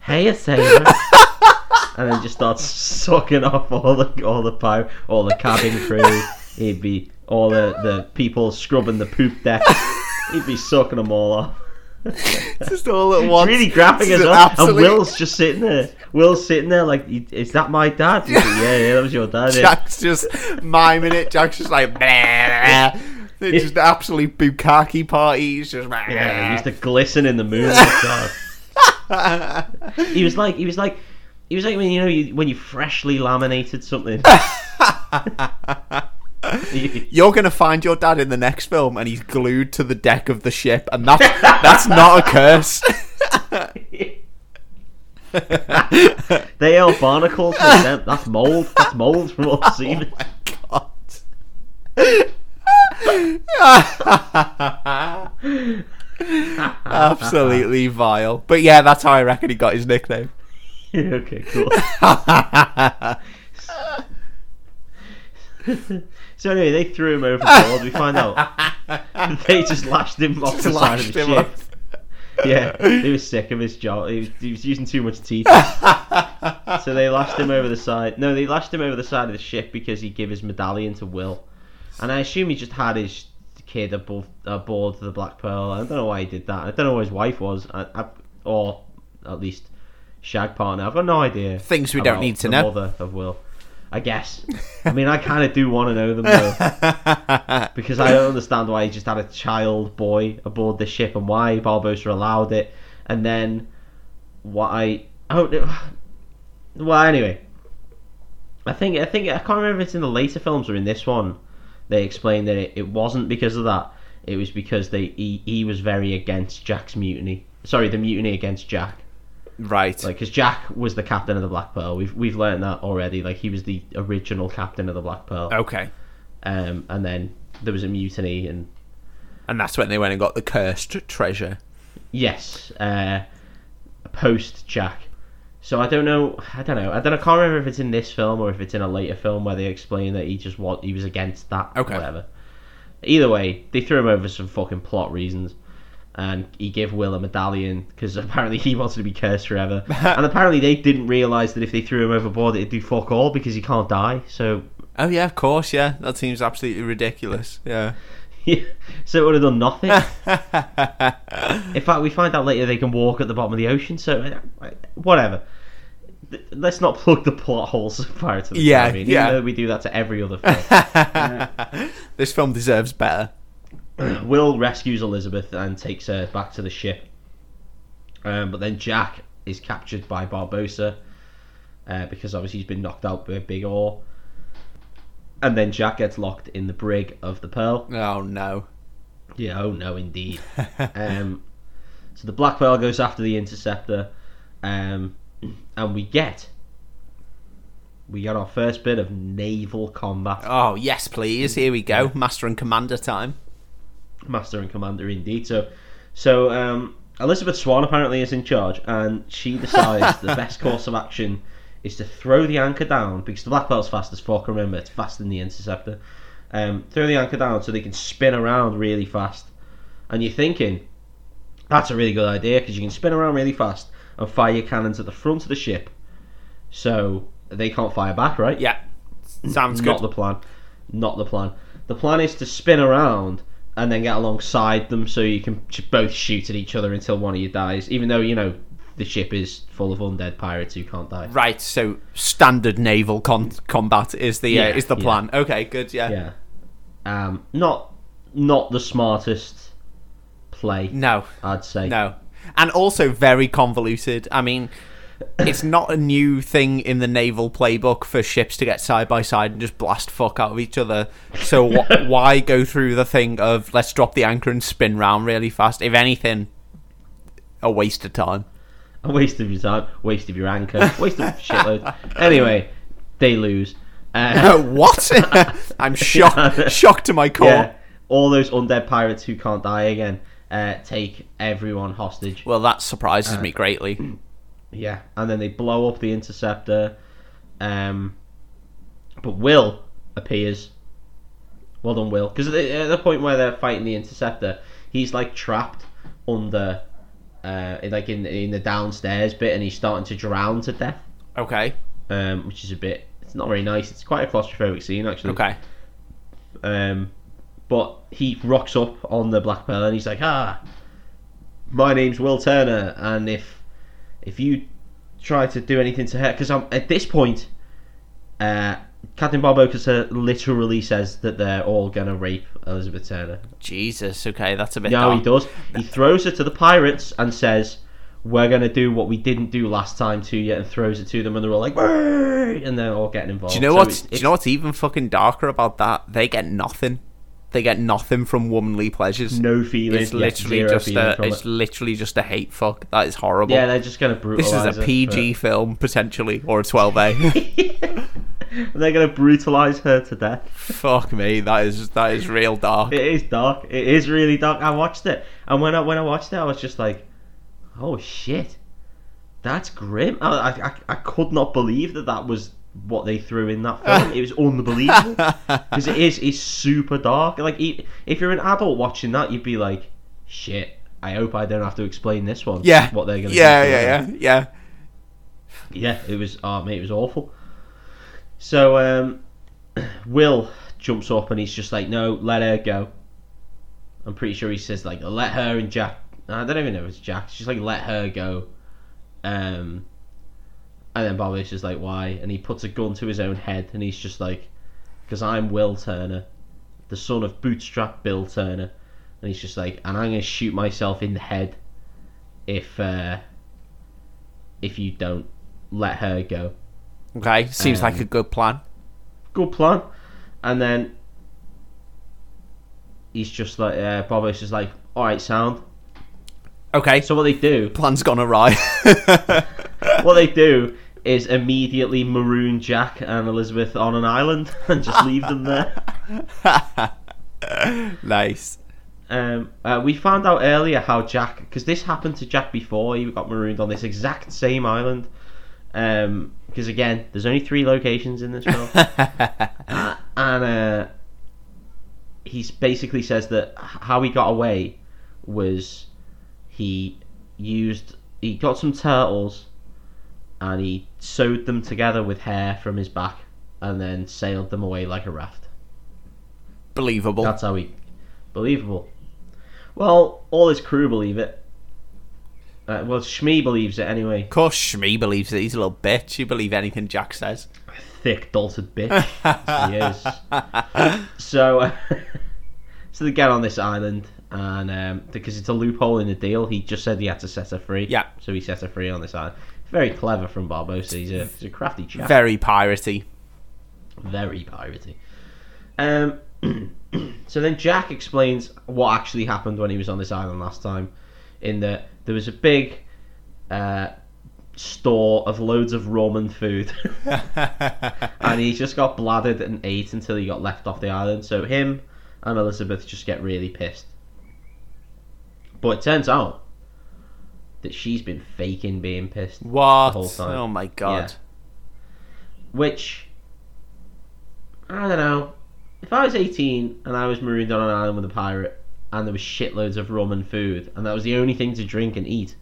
Speaker 1: "Hey, a sailor." <laughs> and then just starts sucking off all the all the pirate, all the cabin crew. He'd be all the the people scrubbing the poop deck. He'd be sucking them all off. <laughs>
Speaker 2: Just all at once.
Speaker 1: It's really graphic
Speaker 2: This
Speaker 1: as well.
Speaker 2: absolute-
Speaker 1: And Will's just sitting there. Will's sitting there like, is that my dad? Like, yeah, yeah, that was your dad. yeah."
Speaker 2: Jack's just miming it. Jack's just like, blah, blah. It's just an absolute bukkake parties. Just
Speaker 1: Yeah, he used to glisten in the moon. oh <laughs> he was like, he was like, he was like when you know you, when you freshly laminated something. You- <laughs> <laughs>
Speaker 2: You're gonna find your dad in the next film, and he's glued to the deck of the ship, and that's that's not a curse.
Speaker 1: they are barnacles. That's mold. That's mold from all the oh semen.
Speaker 2: God. <laughs> Absolutely vile. But yeah, that's how I reckon he got his nickname. <laughs>
Speaker 1: okay, cool. <laughs> so anyway, they threw him overboard. We find out they just lashed him off the side of the ship. Yeah, he was sick of his job. He was, he was using too much teeth. so they lashed him over the side. No, they lashed him over the side of the ship because he gave his medallion to Will. And I assume he just had his kid above, aboard the Black Pearl. I don't know why he did that. I don't know who his wife was, I, I, or at least shag partner. I've got no idea.
Speaker 2: Things we don't need to know.
Speaker 1: Mother of Will. I guess. I mean, I kind of do want to know them though <laughs> because I don't understand why he just had a child boy aboard the ship and why Barbossa allowed it, and then why. Oh, no- well, anyway, I think I think I can't remember if it's in the later films or in this one. They explained that it, it wasn't because of that. It was because they he, he was very against Jack's mutiny. Sorry, the mutiny against Jack.
Speaker 2: right.
Speaker 1: Like, because Jack was the captain of the Black Pearl. We've we've learned that already. Like, he was the original captain of the Black Pearl.
Speaker 2: okay.
Speaker 1: Um, and then there was a mutiny, and
Speaker 2: And that's when they went and got the cursed treasure.
Speaker 1: yes, uh, post Jack. So I don't know. I don't know. I don't. I can't remember if it's in this film or if it's in a later film where they explain that he just what he was against that.
Speaker 2: Okay.
Speaker 1: Whatever. Either way, they threw him over for some fucking plot reasons, and he gave Will a medallion because apparently he <laughs> wanted to be cursed forever. <laughs> and apparently they didn't realize that if they threw him overboard, it'd do fuck all because he can't die. So
Speaker 2: Oh yeah, of course, yeah. That seems absolutely ridiculous. Yeah. <laughs> Yeah.
Speaker 1: so it would have done nothing. In fact, we find out later they can walk at the bottom of the ocean. So uh, whatever. Let's not plug the plot holes <laughs> Pirates of the
Speaker 2: Yeah,
Speaker 1: Caribbean.
Speaker 2: yeah.
Speaker 1: Even though we do that to every other film. <laughs>
Speaker 2: this film deserves better. <clears throat>
Speaker 1: Will rescues Elizabeth and takes her back to the ship. Um, but then Jack is captured by Barbossa uh, because obviously he's been knocked out by a big oar. And then Jack gets locked in the brig of the Pearl.
Speaker 2: Oh no.
Speaker 1: Yeah, oh no, indeed. <laughs> um, so the Black Pearl goes after the Interceptor, um, and we get we got our first bit of naval combat.
Speaker 2: Oh yes, please. Here we go. Master and Commander time.
Speaker 1: Master and Commander, indeed. So, so um, Elizabeth Swann apparently is in charge, and she <laughs> decides the best course of action is to throw the anchor down because the Black Pearl's fast as fuck. Remember, it's faster than the Interceptor. Um, throw the anchor down so they can spin around really fast. And you're thinking, that's a really good idea because you can spin around really fast and fire your cannons at the front of the ship, so they can't fire back, right?
Speaker 2: Yeah. Sounds
Speaker 1: Not
Speaker 2: good.
Speaker 1: the plan. Not the plan. The plan is to spin around and then get alongside them so you can both shoot at each other until one of you dies. Even though you know the ship is full of undead pirates who can't die.
Speaker 2: Right, so standard naval con- combat is the uh,
Speaker 1: Yeah,
Speaker 2: is the
Speaker 1: yeah.
Speaker 2: plan. Okay, good. Yeah.
Speaker 1: Yeah. Um, not not the smartest play,
Speaker 2: No,
Speaker 1: I'd say.
Speaker 2: no, and also very convoluted. I mean, it's not a new thing in the naval playbook for ships to get side by side and just blast fuck out of each other. So wh- <laughs> why go through the thing of let's drop the anchor and spin round really fast? If anything, a waste of time.
Speaker 1: A waste of your time, waste of your anchor, waste of shitload. <laughs> Anyway, they lose. <laughs> Uh,
Speaker 2: what? I'm shocked, shocked to my core.
Speaker 1: yeah, all those undead pirates who can't die again uh, take everyone hostage.
Speaker 2: Well, that surprises me greatly. <clears throat>
Speaker 1: Yeah, and then they blow up the interceptor. Um, but Will appears. Well done, Will. Because at, the- at the point where they're fighting the interceptor, he's like trapped under, uh, like in in the downstairs bit, and he's starting to drown to death.
Speaker 2: Okay.
Speaker 1: um, which is a bit. It's not very nice. It's quite a claustrophobic scene actually.
Speaker 2: Okay.
Speaker 1: Um, but he rocks up on the Black Pearl and he's like, "Ah, my name's Will Turner, and if if you try to do anything to her, because I'm at this point, uh, Captain Barbossa literally says that they're all gonna rape Elizabeth Turner.
Speaker 2: Jesus. Okay, that's a bit.
Speaker 1: No,
Speaker 2: dark.
Speaker 1: he does. He throws her to the pirates and says, "We're gonna do what we didn't do last time to you," and throws it to them, and they're all like, and they're all getting involved.
Speaker 2: Do you know
Speaker 1: So
Speaker 2: what's?
Speaker 1: it's-
Speaker 2: Do you know what's even fucking darker about that? They get nothing. They get nothing from womanly pleasures.
Speaker 1: no feeling.
Speaker 2: it's literally
Speaker 1: zero
Speaker 2: just a. It's
Speaker 1: it.
Speaker 2: literally just a hate fuck. That is horrible.
Speaker 1: Yeah, they're just gonna brutalize.
Speaker 2: this is a PG film potentially or a 12A. <laughs> <laughs> <laughs>
Speaker 1: they're gonna brutalize her to death.
Speaker 2: fuck me, that is that is real dark.
Speaker 1: It is dark. It is really dark. I watched it, and when I when I watched it, I was just like, "Oh shit, that's grim." I, I, I could not believe that that was what they threw in that film. it was unbelievable <laughs> because it is it's super dark. Like if you're an adult watching that, you'd be like, "Shit." I hope I don't have to explain this one.
Speaker 2: Yeah.
Speaker 1: what they're gonna.
Speaker 2: yeah, yeah, yeah, yeah.
Speaker 1: yeah, it was. Oh mate, it was awful. So um, <clears throat> Will jumps up and he's just like, "No, let her go." I'm pretty sure he says like, "Let her and Jack." I don't even know if it's Jack. It's just like, "Let her go." Um, and then Bobby's just like, "Why?" And he puts a gun to his own head and he's just like, "Because I'm Will Turner, the son of Bootstrap Bill Turner," and he's just like, "And I'm gonna shoot myself in the head if uh, if you don't let her go."
Speaker 2: Okay, seems
Speaker 1: Um,
Speaker 2: like a good plan.
Speaker 1: good plan. And then he's just like, uh, Bobo's just like, all right, sound.
Speaker 2: Okay, so
Speaker 1: So what they do,
Speaker 2: plan's gone awry. <laughs>
Speaker 1: what they do is immediately maroon Jack and Elizabeth on an island <laughs> and just leave them there. <laughs>
Speaker 2: nice.
Speaker 1: Um, uh, we found out earlier how Jack, because this happened to Jack before, he got marooned on this exact same island. Um, because again, there's only three locations in this film. <laughs> Uh, and uh, he basically says that how he got away was he used he got some turtles and he sewed them together with hair from his back and then sailed them away like a raft.
Speaker 2: Believable.
Speaker 1: That's how he believable. Well, all his crew believe it. Uh, well, Shmi believes it anyway.
Speaker 2: Of course, Shmi believes it. He's a little bitch. You believe anything Jack says.
Speaker 1: thick, dolted bitch. <laughs> he is. So, uh, <laughs> so they get on this island, and um, because it's a loophole in the deal, he just said he had to set her free.
Speaker 2: Yeah.
Speaker 1: So he set her free on this island. Very clever from Barbossa. He's a, he's a crafty chap.
Speaker 2: Very piratey.
Speaker 1: Very piratey. Um. <clears throat> so then Jack explains what actually happened when he was on this island last time. In that there was a big uh, store of loads of rum and food. <laughs> and he just got bladdered and ate until he got left off the island. So him and Elizabeth just get really pissed. But it turns out that she's been faking being pissed.
Speaker 2: What?
Speaker 1: whole time.
Speaker 2: Oh my god.
Speaker 1: Yeah. Which I don't know. If I was eighteen and I was marooned on an island with a pirate and there was shitloads of rum and food and that was the only thing to drink and eat,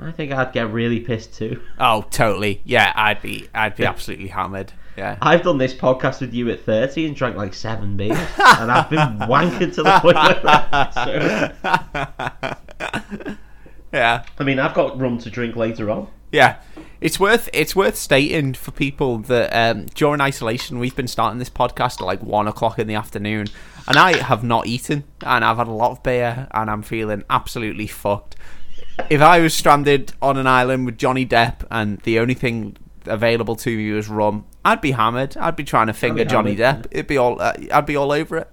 Speaker 1: I think I'd get really pissed too. <laughs>
Speaker 2: Oh, totally. Yeah, I'd be, I'd be absolutely hammered. Yeah.
Speaker 1: I've done this podcast with you at 30 and drank like seven beers, <laughs> and I've been wanking to the point where. So, <laughs> <laughs>
Speaker 2: yeah.
Speaker 1: I mean, I've got rum to drink later on.
Speaker 2: Yeah, it's worth it's worth stating for people that um, during isolation we've been starting this podcast at like one o'clock in the afternoon, and I have not eaten, and I've had a lot of beer, and I'm feeling absolutely fucked. If I was stranded on an island with Johnny Depp and the only thing available to me was rum, I'd be hammered. I'd be trying to finger Johnny
Speaker 1: hammered,
Speaker 2: Depp. It'd be all. Uh, I'd be all over it.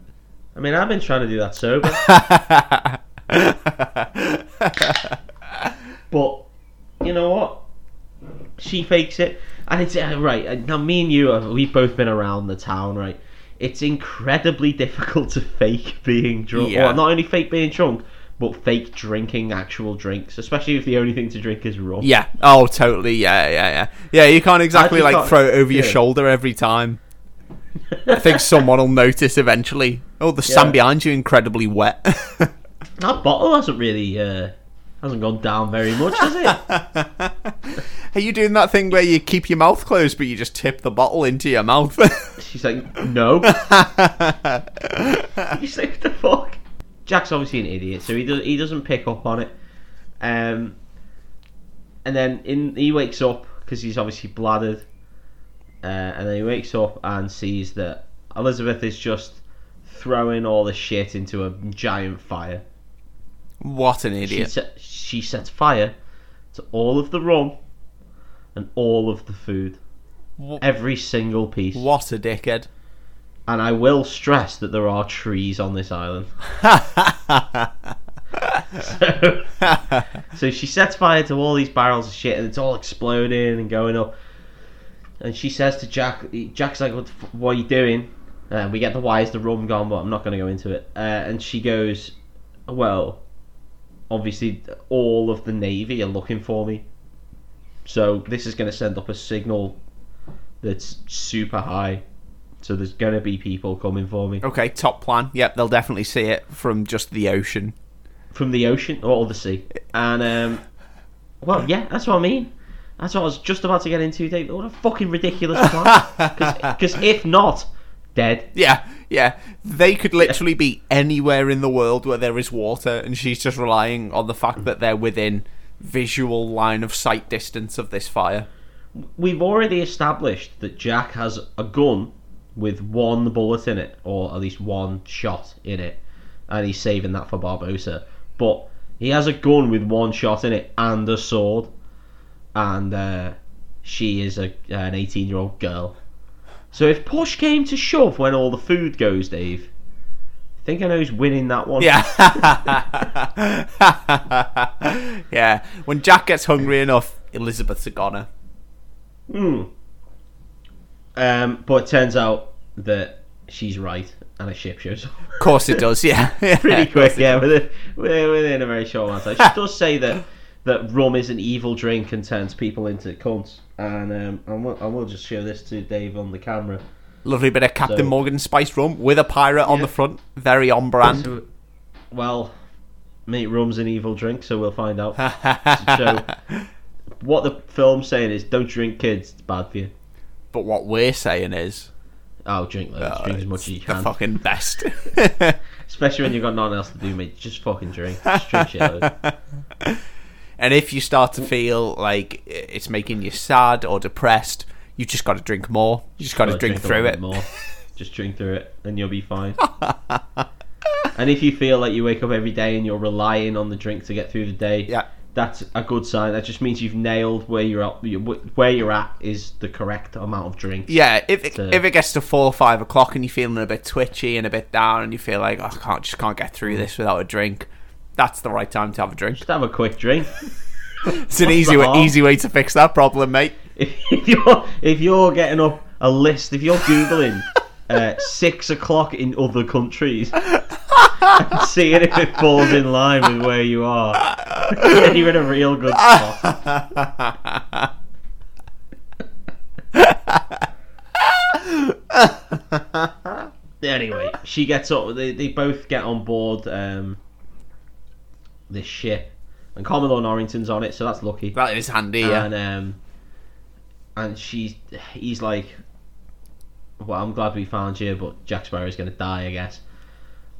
Speaker 1: I mean, I've been trying to do that sober. <laughs> <laughs> but, you know what? She fakes it. And it's, uh, right, uh, now me and you, uh, we've both been around the town, right? It's incredibly <laughs> difficult to fake being drunk.
Speaker 2: Yeah.
Speaker 1: Or not only fake being drunk, but fake drinking actual drinks, especially if the only thing to drink is rum.
Speaker 2: Yeah. Oh, totally. Yeah, yeah, yeah. Yeah, you can't exactly like
Speaker 1: can't-
Speaker 2: throw it over your shoulder every time. <laughs> I think someone will notice eventually. Oh, the sand
Speaker 1: Yeah.
Speaker 2: behind you incredibly wet.
Speaker 1: That bottle hasn't really uh, Hasn't gone down very much, has it? <laughs>
Speaker 2: Are you doing that thing where you keep your mouth closed but you just tip the bottle into your mouth? <laughs>
Speaker 1: She's like, no. <laughs> He's like, what the fuck? Jack's obviously an idiot, so he does he doesn't pick up on it. Um, and then in he wakes up because he's obviously bladdered, uh, and then he wakes up and sees that Elizabeth is just throwing all the shit into a giant fire.
Speaker 2: What an
Speaker 1: She,
Speaker 2: idiot.
Speaker 1: set, she sets fire to all of the rum and all of the food, every single piece.
Speaker 2: What a dickhead.
Speaker 1: And I will stress that there are trees on this island. <laughs> so, so she sets fire to all these barrels of shit, and it's all exploding and going up. And she says to Jack, Jack's like, "What, the f- what are you doing?" And we get the why is the rum gone, but I'm not going to go into it. Uh, and she goes, "Well, obviously all of the navy are looking for me, so this is going to send up a signal that's super high. So there's going to be people coming for me
Speaker 2: Okay, top plan. Yep, they'll definitely see it from just the ocean.
Speaker 1: from the ocean or the sea." And um, well, yeah, that's what I mean. That's what I was just about to get into, Dave. What a fucking ridiculous plan. <laughs> Because if not, dead.
Speaker 2: Yeah, yeah. They could literally be anywhere in the world where there is water, and she's just relying on the fact that they're within visual line of sight distance of this fire.
Speaker 1: We've already established that Jack has a gun with one bullet in it, or at least one shot in it, and he's saving that for Barbossa. But he has a gun with one shot in it and a sword, and uh, she is a an eighteen-year-old girl. So if push came to shove when all the food goes, Dave, I think I know who's winning that one.
Speaker 2: Yeah. <laughs> yeah. When Jack gets hungry enough, Elizabeth's a goner.
Speaker 1: Hmm. Um, but it turns out that she's right, and a ship shows up.
Speaker 2: Of course it does, yeah. <laughs>
Speaker 1: pretty quick, yeah, within, within within a very short amount of time. She <laughs> does say that, that rum is an evil drink and turns people into cunts. And um, and we'll, and we'll just show this to Dave on the camera.
Speaker 2: Lovely bit of Captain
Speaker 1: So-
Speaker 2: Morgan spice rum with a pirate on the front. Very on brand.
Speaker 1: So, well, mate, rum's an evil drink, so we'll find out. <laughs> so, what the film's saying is, don't drink, kids. It's bad for you.
Speaker 2: but what we're saying is,
Speaker 1: Oh, drink loads.
Speaker 2: uh,
Speaker 1: drink as much as you
Speaker 2: the
Speaker 1: can.
Speaker 2: fucking best. <laughs>
Speaker 1: Especially when you've got nothing else to do, mate. Just fucking drink. Just drink shit. <laughs>
Speaker 2: and if you start to feel like it's making you sad or depressed, you just got to drink more. You just got to
Speaker 1: Gotta
Speaker 2: drink through it.
Speaker 1: More. <laughs> Just drink through it, and you'll be fine. <laughs> and if you feel like you wake up every day and you're relying on the drink to get through the day,
Speaker 2: Yeah.
Speaker 1: that's a good sign. That just means you've nailed where you're at. Where you're at is the correct amount of drink.
Speaker 2: Yeah, if it,
Speaker 1: So-
Speaker 2: if it gets to four or five o'clock and you're feeling a bit twitchy and a bit down and you feel like oh, I can't just can't get through mm. this without a drink, that's the right time to have a drink.
Speaker 1: Just have a quick drink. <laughs>
Speaker 2: It's an easy way,
Speaker 1: harm?
Speaker 2: easy way to fix that problem, mate. <laughs>
Speaker 1: if you're if you're getting up a list, if you're googling uh, six o'clock in other countries <laughs> and seeing if it falls in line with where you are, then you're in a real good spot. anyway, she gets up. They, they both get on board um, this ship, and Commodore Norrington's on it, so that's lucky.
Speaker 2: That is handy, yeah.
Speaker 1: And um, and she's he's like, well, I'm glad we found you, but Jack Sparrow's gonna die, I guess.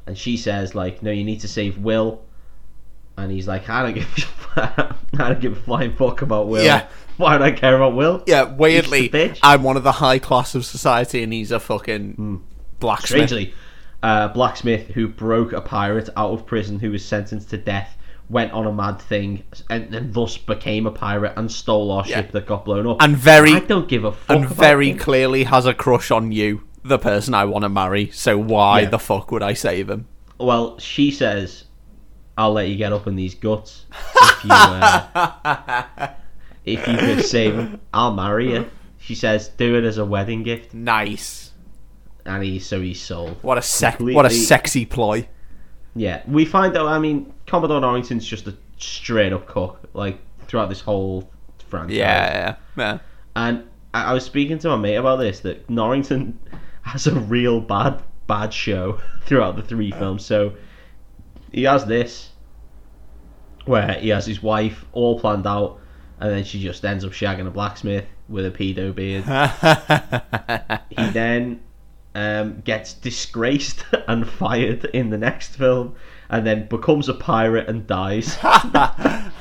Speaker 1: And she says like, no, you need to save Will. And he's like, I don't give, a, <laughs> I don't give a flying fuck about Will.
Speaker 2: Yeah.
Speaker 1: Why do I care about Will?
Speaker 2: yeah, weirdly,
Speaker 1: He's the bitch.
Speaker 2: I'm one of the high class of society and he's a fucking blacksmith.
Speaker 1: Strangely, uh, blacksmith who broke a pirate out of prison who was sentenced to death went on a mad thing and, and thus became a pirate and stole our
Speaker 2: Yeah.
Speaker 1: ship that got blown up.
Speaker 2: And very
Speaker 1: I don't give a fuck.
Speaker 2: and
Speaker 1: about
Speaker 2: very
Speaker 1: him.
Speaker 2: clearly has a crush on you, the person I want to marry. So why
Speaker 1: Yeah.
Speaker 2: the fuck would I save him?
Speaker 1: Well, she says, "I'll let you get up in these guts if you uh, <laughs> if you could save him. I'll marry you." She says, "Do it as a wedding gift,"
Speaker 2: Nice.
Speaker 1: and he so he's sold.
Speaker 2: What a sec- what a sexy ploy.
Speaker 1: Yeah, we find out. I mean, Commodore Norrington's just a straight up cook, like throughout this whole franchise.
Speaker 2: Yeah, yeah, yeah.
Speaker 1: And I, I was speaking to my mate about this that Norrington <laughs> has a real bad bad show <laughs> throughout the three films. So he has this where he has his wife all planned out, and then she just ends up shagging a blacksmith with a pedo beard. <laughs> he then um, gets disgraced <laughs> and fired in the next film, and then becomes a pirate and dies. <laughs>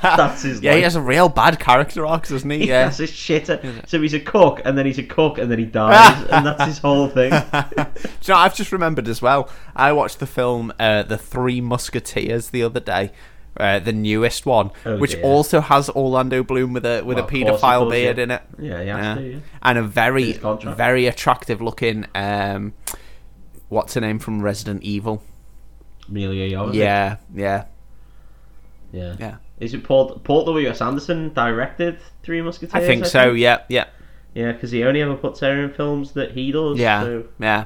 Speaker 1: That's his.
Speaker 2: yeah, he has a real bad character arc, doesn't he?
Speaker 1: He
Speaker 2: Yeah.
Speaker 1: has a shitter. So he's a cook, and then he's a cook, and then he dies, <laughs> and that's his whole thing.
Speaker 2: You know, I've just remembered as well. I watched the film uh, The Three Musketeers the other day, uh, the newest one,
Speaker 1: Oh,
Speaker 2: which
Speaker 1: dear.
Speaker 2: also has Orlando Bloom with a with
Speaker 1: Well,
Speaker 2: a
Speaker 1: of course it
Speaker 2: paedophile beard
Speaker 1: yeah.
Speaker 2: in it.
Speaker 1: Yeah,
Speaker 2: Yeah.
Speaker 1: Yeah.
Speaker 2: and a very very attractive looking. Um, what's her name from Resident Evil?
Speaker 1: Amelia.
Speaker 2: Yeah, yeah,
Speaker 1: yeah,
Speaker 2: yeah.
Speaker 1: Is it Paul Paul W S Anderson directed Three Musketeers?
Speaker 2: I think so. Yeah, yeah,
Speaker 1: Yeah, because he only ever puts her in films that he does.
Speaker 2: yeah,
Speaker 1: So,
Speaker 2: yeah.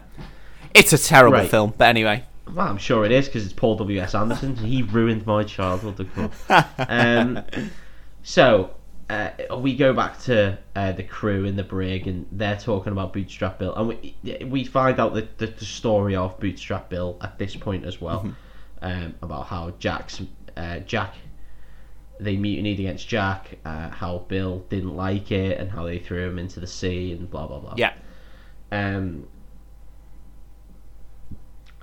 Speaker 2: It's a terrible
Speaker 1: Right.
Speaker 2: film, but anyway.
Speaker 1: Well, I'm sure it is because it's Paul W S Anderson. he ruined my childhood. Um, so uh, we go back to uh, the crew in the brig, and they're talking about Bootstrap Bill, and we we find out the, the, the story of Bootstrap Bill at this point as well, um, about how Jack's uh, Jack they mutinied against Jack, uh, how Bill didn't like it, and how they threw him into the sea, and blah blah blah.
Speaker 2: Yeah,
Speaker 1: Um,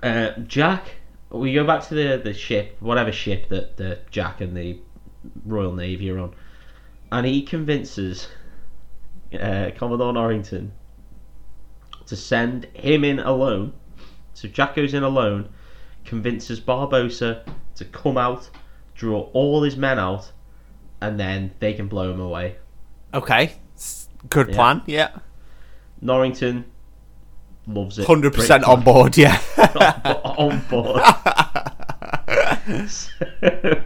Speaker 1: uh, Jack, we go back to the, the ship, whatever ship that, that Jack and the Royal Navy are on, and he convinces uh, Commodore Norrington to send him in alone. So Jack goes in alone, convinces Barbossa to come out, draw all his men out, and then they can blow him away.
Speaker 2: okay. Good
Speaker 1: Yeah.
Speaker 2: plan. Yeah,
Speaker 1: Norrington loves it.
Speaker 2: hundred percent on board. Yeah. <laughs>
Speaker 1: on board. So, <laughs>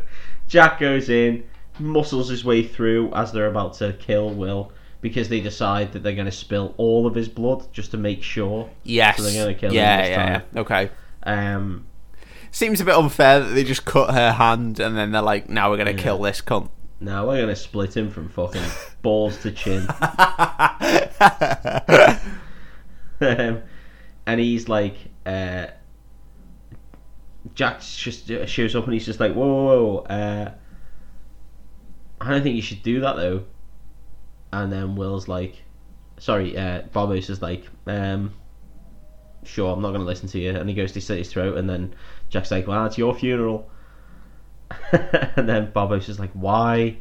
Speaker 1: Jack goes in, muscles his way through as they're about to kill Will because they decide that they're going to spill all of his blood just to make sure.
Speaker 2: yes.
Speaker 1: So they're gonna kill him
Speaker 2: yeah,
Speaker 1: this
Speaker 2: yeah, yeah. Okay.
Speaker 1: Um,
Speaker 2: Seems a bit unfair that they just cut her hand and then they're like, "Now we're gonna kill this cunt."
Speaker 1: now we're going to split him from fucking balls to chin. <laughs> um, and he's like, uh, Jack just uh, shows up and he's just like, whoa, whoa, whoa. Uh, I don't think you should do that though. And then Will's like, sorry, uh, is like, um, sure, I'm not going to listen to you. And he goes to slit his throat, and then Jack's like, well, it's your funeral. <laughs> and then Barbos is like, why?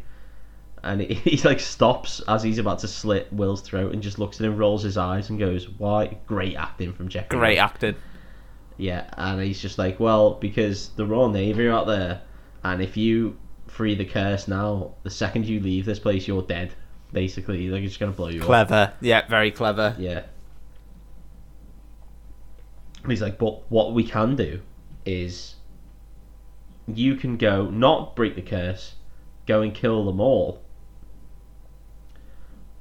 Speaker 1: And he, <laughs> he like stops as he's about to slit Will's throat and just looks at him, rolls his eyes, and goes, "Why?" Great acting from Geoffrey.
Speaker 2: Great acting.
Speaker 1: Yeah, and he's just like, well, because the Royal Navy are out there, and if you free the curse now, the second you leave this place, you're dead. Basically, they're just gonna blow you up.
Speaker 2: Clever. Yeah, very clever.
Speaker 1: Yeah. And he's like, but what we can do is you can go, not break the curse, go and kill them all.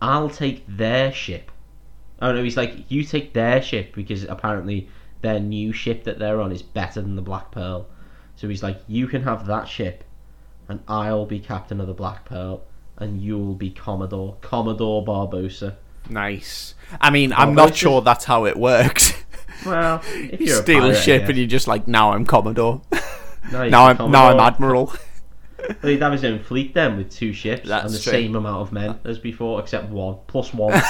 Speaker 1: I'll take their ship. Oh no, he's like, you take their ship because apparently their new ship that they're on is better than the Black Pearl. So he's like, you can have that ship, and I'll be captain of the Black Pearl, and you'll be Commodore, Commodore Barbossa.
Speaker 2: Nice. I mean, I'm oh,
Speaker 1: not
Speaker 2: sure that's how it works. <laughs>
Speaker 1: Well, if
Speaker 2: you steal a,
Speaker 1: pirate,
Speaker 2: ship
Speaker 1: guess.
Speaker 2: and you're just like, now I'm Commodore.
Speaker 1: No,
Speaker 2: now I'm
Speaker 1: can
Speaker 2: now I'm Admiral.
Speaker 1: Well, he'd have his own fleet then with two ships
Speaker 2: That's
Speaker 1: and the
Speaker 2: true.
Speaker 1: same amount of men as before, except one plus one. <laughs>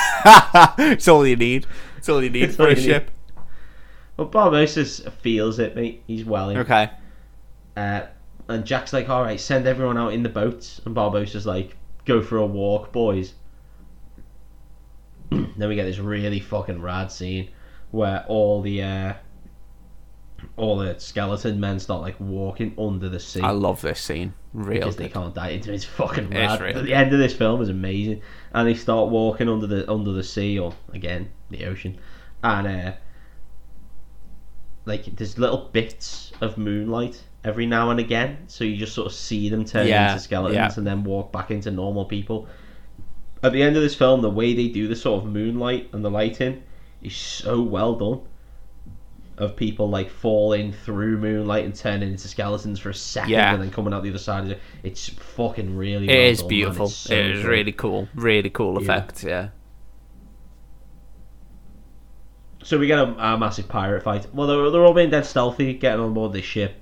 Speaker 2: it's all you need. It's all you need
Speaker 1: It's
Speaker 2: for
Speaker 1: all
Speaker 2: a
Speaker 1: you
Speaker 2: ship.
Speaker 1: but Barbossa feels it, mate. He's well in.
Speaker 2: Okay.
Speaker 1: Uh, and Jack's like, all right, send everyone out in the boats. And Barbossa's like, go for a walk, boys. <clears throat> then we get this really fucking rad scene where all the uh, all the skeleton men start like walking under the sea.
Speaker 2: I love this scene. Real
Speaker 1: because they can't die. It's, it's fucking
Speaker 2: It's
Speaker 1: rad.
Speaker 2: really
Speaker 1: the end of this film is amazing, and they start walking under the under the sea or again the ocean, and uh, like there's little bits of moonlight every now and again, so you just sort of see them turn
Speaker 2: Yeah,
Speaker 1: into skeletons
Speaker 2: yeah.
Speaker 1: and then walk back into normal people. At the end of this film, the way they do the sort of moonlight and the lighting is so well done. Of people like falling through moonlight and turning into skeletons for a second
Speaker 2: Yeah.
Speaker 1: and then coming out the other side of it. It's fucking really.
Speaker 2: It
Speaker 1: well
Speaker 2: is
Speaker 1: done,
Speaker 2: beautiful.
Speaker 1: It's so
Speaker 2: it is
Speaker 1: good.
Speaker 2: really cool. Really cool
Speaker 1: Yeah.
Speaker 2: effects. Yeah.
Speaker 1: So we get a, a massive pirate fight. Well, they're, they're all being dead stealthy, getting on board this ship,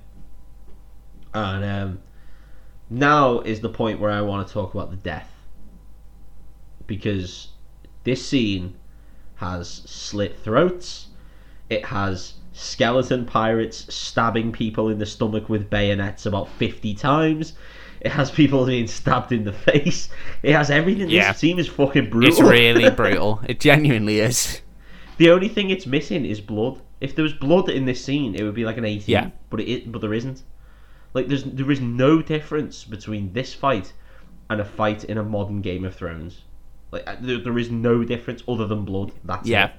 Speaker 1: and um, now is the point where I want to talk about the death. Because this scene has slit throats, it has skeleton pirates stabbing people in the stomach with bayonets about 50 times. It has people being stabbed in the <laughs> face. It has everything.
Speaker 2: Yeah.
Speaker 1: This scene is fucking brutal.
Speaker 2: It's really <laughs> brutal. It genuinely is.
Speaker 1: The only thing it's missing is blood. If there was blood in this scene, it would be like an 18.
Speaker 2: Yeah.
Speaker 1: But it but there isn't. Like there's there is no difference between this fight and a fight in a modern Game of Thrones. Like uh, there, there is no difference other than blood. That's
Speaker 2: Yeah.
Speaker 1: it.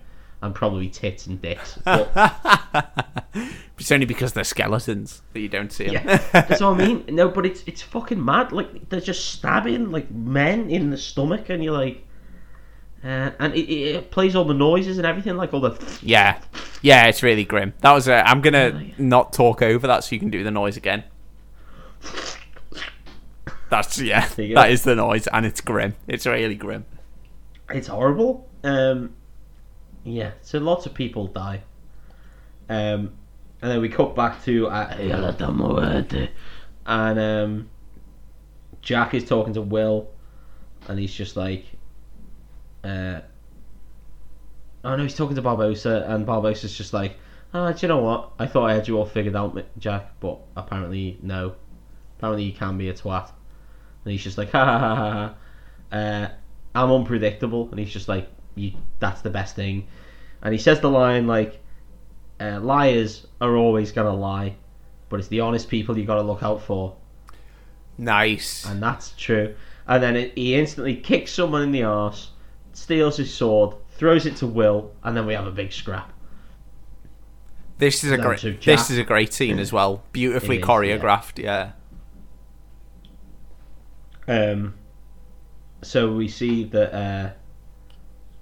Speaker 1: And probably tits and dicks. But
Speaker 2: It's only because they're skeletons that you don't see them.
Speaker 1: yeah, that's what I mean. No, but it's it's fucking mad. Like they're just stabbing like men in the stomach, and you're like, uh, and it, it, plays all the noises and everything, like all the.
Speaker 2: yeah, yeah, it's really grim. That was. i I'm gonna not talk over that so you can do the noise again. That's yeah.
Speaker 1: There you go.
Speaker 2: That is the noise, and it's grim. It's really grim.
Speaker 1: It's horrible. Um, yeah, so lots of people die. Um, and then we cut back to uh, and um, Jack is talking to Will, and he's just like, uh, oh no, he's talking to Barbossa, and Barbossa's just like, ah, do you know what? I thought I had you all figured out, Jack, but apparently no. Apparently you can be a twat. And he's just like, ha ha ha ha. ha. Uh, I'm unpredictable, and he's just like, you, that's the best thing. And he says the line like, uh, liars are always gonna lie, but it's the honest people you gotta look out for,
Speaker 2: Nice.
Speaker 1: and that's true. And then it, he instantly kicks someone in the arse, steals his sword, throws it to Will, and then we have a big scrap.
Speaker 2: This is a great. This is a great scene as well. <clears throat> Beautifully
Speaker 1: is,
Speaker 2: choreographed. Yeah.
Speaker 1: Um, so we see that, uh,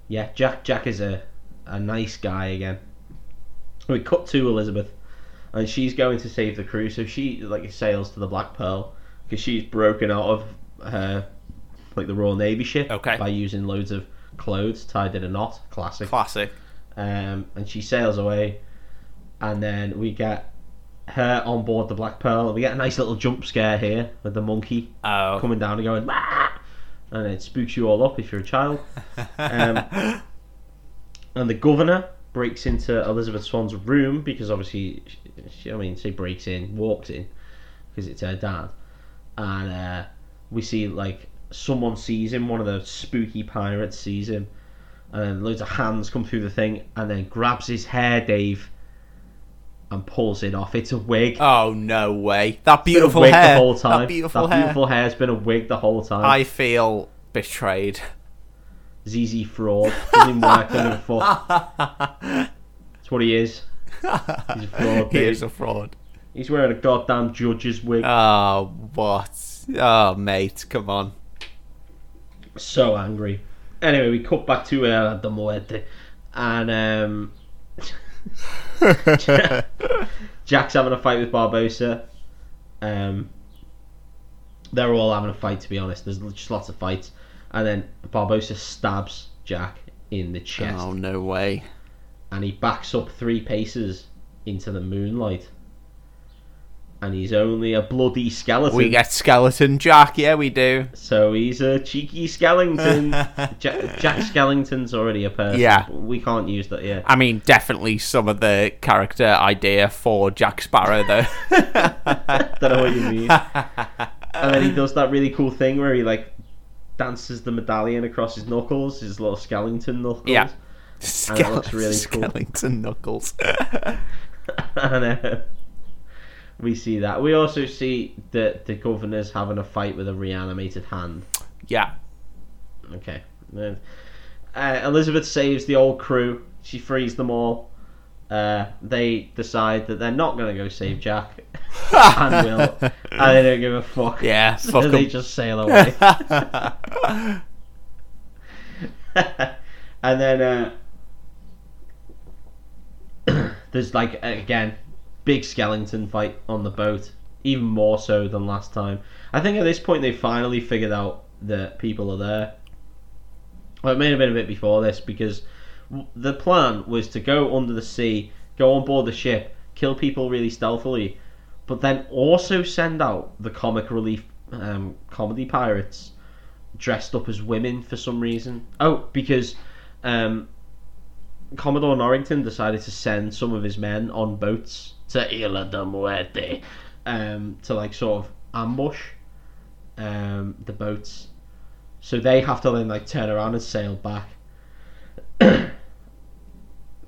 Speaker 1: yeah, Jack Jack is a, a nice guy again. We cut to Elizabeth, and she's going to save the crew. So she like sails to the Black Pearl because she's broken out of her like the Royal Navy ship
Speaker 2: Okay.
Speaker 1: by using loads of clothes tied in a knot. Classic.
Speaker 2: Classic.
Speaker 1: um, and she sails away, and then we get her on board the Black Pearl. We get a nice little jump scare here with the monkey
Speaker 2: Oh.
Speaker 1: coming down and going, "Wah!" And it spooks you all up if you're a child. Um, <laughs> and the governor breaks into Elizabeth Swann's room because obviously, she, she, I mean, she breaks in, walks in because it's her dad, and uh, we see like someone sees him, one of the spooky pirates sees him, and then loads of hands come through the thing, and then grabs his hair, Dave, and pulls it off. It's a wig.
Speaker 2: Oh no way! That
Speaker 1: It's been a
Speaker 2: beautiful
Speaker 1: wig
Speaker 2: hair.
Speaker 1: the whole time.
Speaker 2: That beautiful
Speaker 1: that
Speaker 2: hair.
Speaker 1: beautiful hair's been a wig the whole time.
Speaker 2: I feel betrayed.
Speaker 1: ZZ fraud. Doesn't work. Fuck. <laughs> That's what he is. He's a fraud.
Speaker 2: he is a fraud.
Speaker 1: He's wearing a goddamn judge's wig.
Speaker 2: Oh what? Oh mate, come on.
Speaker 1: so angry. Anyway, we cut back to uh, the muerte, and um, <laughs> Jack's having a fight with Barbossa. Um, they're all having a fight, to be honest. There's just lots of fights, and then Barbossa stabs Jack in the chest,
Speaker 2: Oh no way.
Speaker 1: and he backs up three paces into the moonlight. And he's only a bloody skeleton.
Speaker 2: We get skeleton Jack. Yeah, we do.
Speaker 1: So he's a cheeky skeleton. <laughs> Jack, Jack Skellington's already a person.
Speaker 2: Yeah.
Speaker 1: We can't use that yet.
Speaker 2: I mean, definitely some of the character idea for Jack Sparrow, though. <laughs>
Speaker 1: Don't know what you mean. and then he <laughs> does that really cool thing where he like dances the medallion across his knuckles, his little Skellington knuckles.
Speaker 2: Yeah.
Speaker 1: And it looks really cool.
Speaker 2: Skellington knuckles.
Speaker 1: and uh, we see that. We also see that the governor's having a fight with a reanimated hand.
Speaker 2: yeah.
Speaker 1: Okay. Uh, Elizabeth saves the old crew. She frees them all. Uh, they decide that they're not going to go save Jack <laughs> and Will, and they don't give a fuck.
Speaker 2: Yeah, <laughs>
Speaker 1: so
Speaker 2: fuck
Speaker 1: they
Speaker 2: 'em.
Speaker 1: just sail <laughs> away. and then uh, <clears throat> there's like again big skeleton fight on the boat, even more so than last time. I think at this point they finally figured out that people are there. Well, it may have been a bit before this because the plan was to go under the sea, go on board the ship, kill people really stealthily, but then also send out the comic relief um, comedy pirates dressed up as women for some reason. Oh, because um, Commodore Norrington decided to send some of his men on boats to Isla de Muerte um, to like sort of ambush um, the boats. So they have to then like turn around and sail back. <coughs>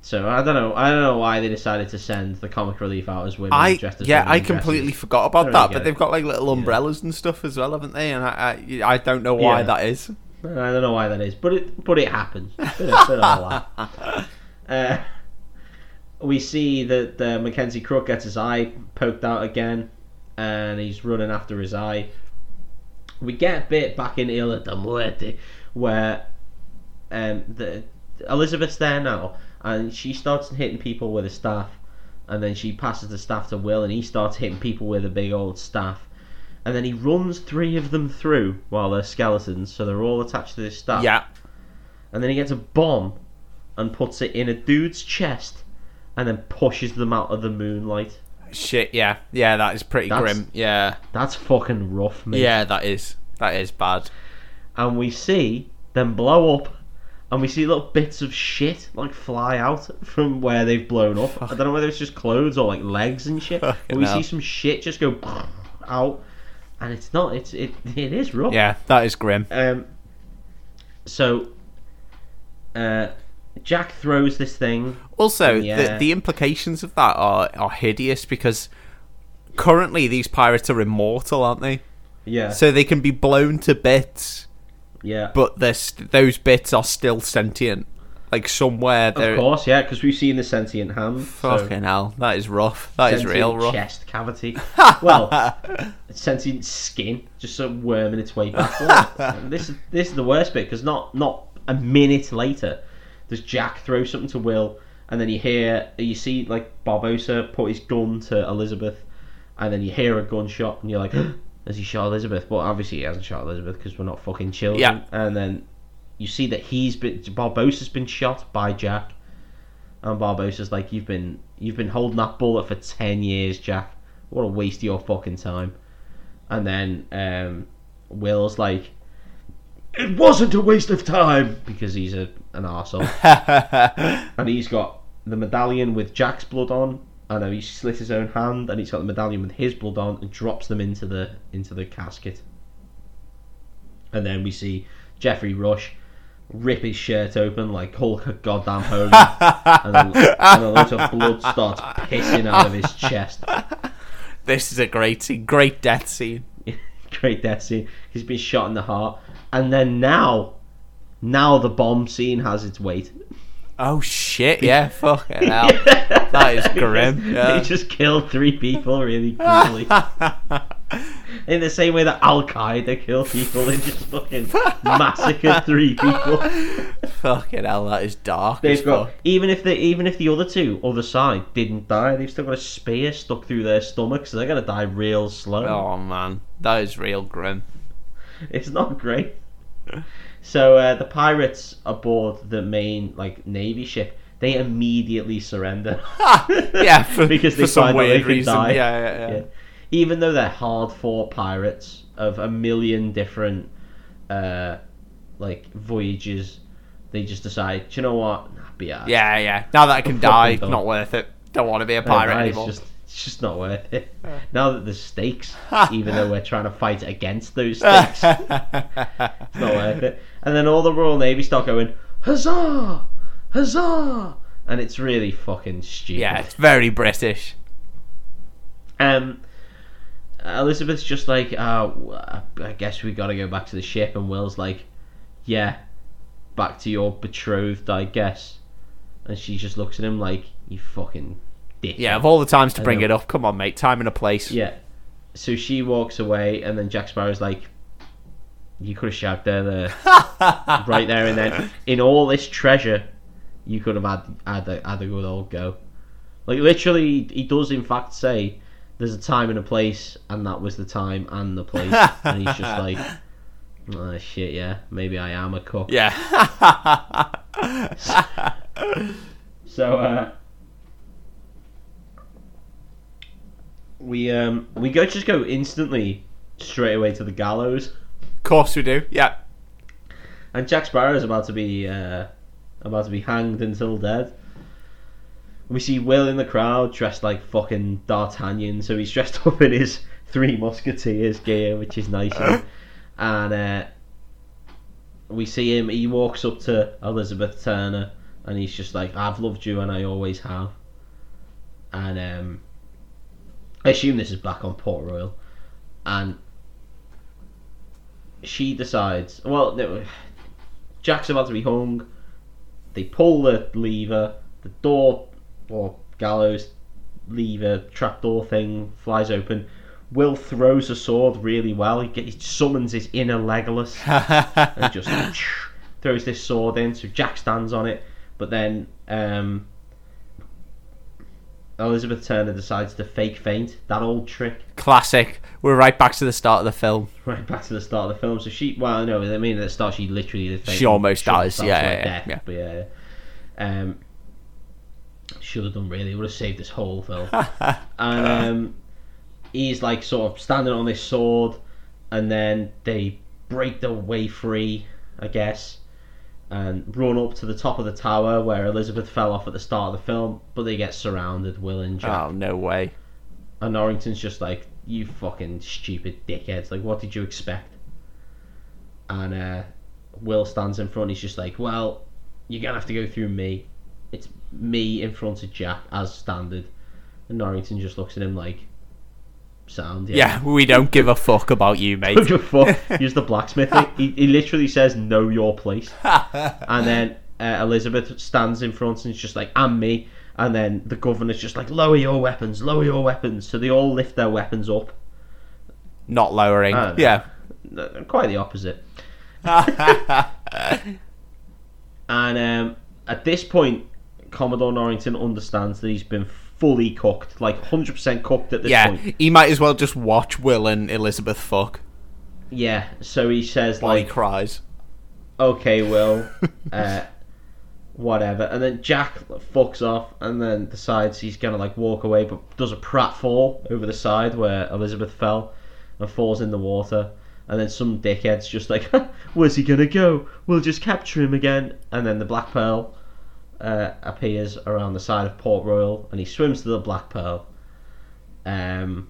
Speaker 1: so I don't know. I don't know why they decided to send the comic relief out as women
Speaker 2: I
Speaker 1: dressed as
Speaker 2: yeah, I
Speaker 1: in dresses.
Speaker 2: completely forgot about that.
Speaker 1: really
Speaker 2: But they've
Speaker 1: it.
Speaker 2: got like little umbrellas and stuff as well, haven't they? And I I, I don't know why
Speaker 1: Yeah.
Speaker 2: that is.
Speaker 1: I don't know why that is, but it but it happens. Bit of, bit of a laugh. <laughs> Uh, we see that uh, Mackenzie Crook gets his eye poked out again, and he's running after his eye. We get a bit back in Isla de Muerte where um, the Elizabeth's there now, and she starts hitting people with a staff, and then she passes the staff to Will, and he starts hitting people with a big old staff. And then he runs three of them through while they're skeletons, so they're all attached to this staff
Speaker 2: Yeah,
Speaker 1: and then he gets a bomb and puts it in a dude's chest and then pushes them out of the moonlight.
Speaker 2: shit. Yeah, yeah, that is pretty
Speaker 1: That's-
Speaker 2: grim. Yeah,
Speaker 1: That's fucking rough, mate.
Speaker 2: yeah, that is that is bad.
Speaker 1: And we see them blow up and we see little bits of shit like fly out from where they've blown up. I don't know whether it's just clothes or like legs and shit. But
Speaker 2: Fucking
Speaker 1: we
Speaker 2: hell.
Speaker 1: see some shit just go out and it's not it's it it is rough.
Speaker 2: Yeah, that is grim.
Speaker 1: Um, so, uh, Jack throws this thing.
Speaker 2: Also,
Speaker 1: Yeah.
Speaker 2: the the implications of that are are hideous because currently these pirates are immortal, aren't they?
Speaker 1: Yeah,
Speaker 2: So they can be blown to bits,
Speaker 1: yeah.
Speaker 2: but st- those bits are still sentient. Like somewhere
Speaker 1: Of course, yeah, because we've seen the sentient hand. so
Speaker 2: fucking hell. That is rough. That is
Speaker 1: sentient
Speaker 2: real rough.
Speaker 1: Chest cavity. <laughs> well, sentient skin, just sort of worming its way back. <laughs> this is this is the worst bit because not not a minute later, does Jack throw something to Will, and then you hear you see like Barbossa put his gun to Elizabeth, and then you hear a gunshot, and you're like, <gasps> has he shot Elizabeth? Well, obviously he hasn't shot Elizabeth because we're not fucking children.
Speaker 2: Yeah.
Speaker 1: And then you see that he's been Barbossa's been shot by Jack. And Barbossa's like, you've been you've been holding that bullet for ten years, Jack. What a waste of your fucking time. And then um, Will's like, it wasn't a waste of time because he's a an arsehole. <laughs> and he's got the medallion with Jack's blood on, and then he slit his own hand, and he's got the medallion with his blood on, and drops them into the into the casket. And then we see Geoffrey Rush rip his shirt open like Hulk a goddamn Hogan, <laughs> and, a, and a lot of blood starts pissing out of his chest.
Speaker 2: this is a great scene, great death scene. <laughs>
Speaker 1: Great death scene. He's been shot in the heart, and then now, now the bomb scene has its weight.
Speaker 2: Oh shit! Yeah, fucking <laughs> hell. That is grim. <laughs> Yeah.
Speaker 1: He just killed three people really brutally. <laughs> In the same way that Al Qaeda killed people, they just fucking massacred three people.
Speaker 2: fucking hell, that is dark.
Speaker 1: They've got
Speaker 2: fuck.
Speaker 1: even if they even if the other two other side didn't die, they've still got a spear stuck through their stomach, so they're gonna die real slow.
Speaker 2: Oh man, that is real grim.
Speaker 1: It's not great. So uh, the pirates aboard the main like navy ship, they immediately surrender. <laughs>
Speaker 2: yeah, <laughs> for,
Speaker 1: because they
Speaker 2: for some
Speaker 1: find out they
Speaker 2: weird
Speaker 1: can
Speaker 2: reason.
Speaker 1: die.
Speaker 2: Yeah, yeah, yeah.
Speaker 1: Yeah. Even though they're hard fought pirates of a million different uh, like voyages, they just decide, "Do you know what? Nah, be.
Speaker 2: Yeah, yeah. Now that I can <laughs> die,
Speaker 1: done.
Speaker 2: not worth it. Don't want to be a pirate anymore.
Speaker 1: It's just, it's just not worth it. Now that there's stakes, even though we're trying to fight against those stakes, it's not worth it. And then all the Royal Navy start going, "Huzzah! Huzzah!" And it's really fucking stupid.
Speaker 2: yeah, it's very British.
Speaker 1: Um, Elizabeth's just like, oh, I guess we got to go back to the ship, and Will's like, yeah, back to your betrothed, I guess. And she just looks at him like, you fucking dick.
Speaker 2: Yeah, of all the times to bring it up, come on, mate. Time and a place.
Speaker 1: Yeah. So she walks away, and then Jack Sparrow's like, you could have shagged her there, <laughs> right there and then. In all this treasure, you could have had had a, had a good old go. Like literally, he does in fact say, "There's a time and a place, and that was the time and the place." and he's just like, "Oh <laughs> shit, yeah, maybe I am a cook."
Speaker 2: Yeah. <laughs>
Speaker 1: So uh, we um we go just go instantly straight away to the gallows.
Speaker 2: Course we do. Yeah.
Speaker 1: And Jack Sparrow is about to be uh, about to be hanged until dead. We see Will in the crowd dressed like fucking D'Artagnan, so he's dressed <laughs> up in his Three Musketeers gear, which is nice. <laughs> and uh, we see him. He walks up to Elizabeth Turner, and he's just like, "I've loved you, and I always have." And um, I assume this is back on Port Royal, and she decides. Well, no, Jack's about to be hung. They pull the lever. The door or gallows lever trapdoor thing flies open. Will throws a sword really well. He, get, he summons his inner Legolas <laughs> and just throws this sword in. So Jack stands on it, but then um, Elizabeth Turner decides to fake faint. That old trick.
Speaker 2: Classic. We're right back to the start of the film. <laughs>
Speaker 1: Right back to the start of the film. So she, well, no, I mean at the start she literally did faint.
Speaker 2: She almost dies,
Speaker 1: Shot
Speaker 2: yeah, yeah,
Speaker 1: death,
Speaker 2: yeah.
Speaker 1: But yeah, um, should have done really. Would have saved this whole film. and <laughs> um, he's like sort of standing on this sword, and then they break the way free, I guess, and run up to the top of the tower where Elizabeth fell off at the start of the film. But they get surrounded, Will and Jack.
Speaker 2: Oh no way.
Speaker 1: And Norrington's just like, you fucking stupid dickheads. Like, what did you expect? And uh, Will stands in front. He's just like, well, you're going to have to go through me. It's me in front of Jack as standard. And Norrington just looks at him like, sound.
Speaker 2: Yeah, we don't give a fuck about you, mate.
Speaker 1: Don't give a fuck. <laughs> Use the blacksmith. He, he literally says, know your place. <laughs> and then uh, Elizabeth stands in front and is just like, I'm me. And then the governor's just like, lower your weapons, lower your weapons. So they all lift their weapons up.
Speaker 2: Not lowering.
Speaker 1: I.
Speaker 2: Yeah.
Speaker 1: Uh, Quite the opposite. <laughs> And um, at this point, Commodore Norrington understands that he's been fully cooked, like 100% cooked at this
Speaker 2: yeah.
Speaker 1: point.
Speaker 2: He might as well just watch Will and Elizabeth fuck
Speaker 1: Yeah, so he says,
Speaker 2: while he
Speaker 1: like,
Speaker 2: cries.
Speaker 1: okay, Will, <laughs> uh, whatever. And then Jack fucks off and then decides he's gonna like walk away, but does a pratfall over the side where Elizabeth fell and falls in the water. And then some dickhead's just like, <laughs> where's he gonna go? We'll just capture him again. And then the Black Pearl uh, appears around the side of Port Royal and he swims to the Black Pearl. Um,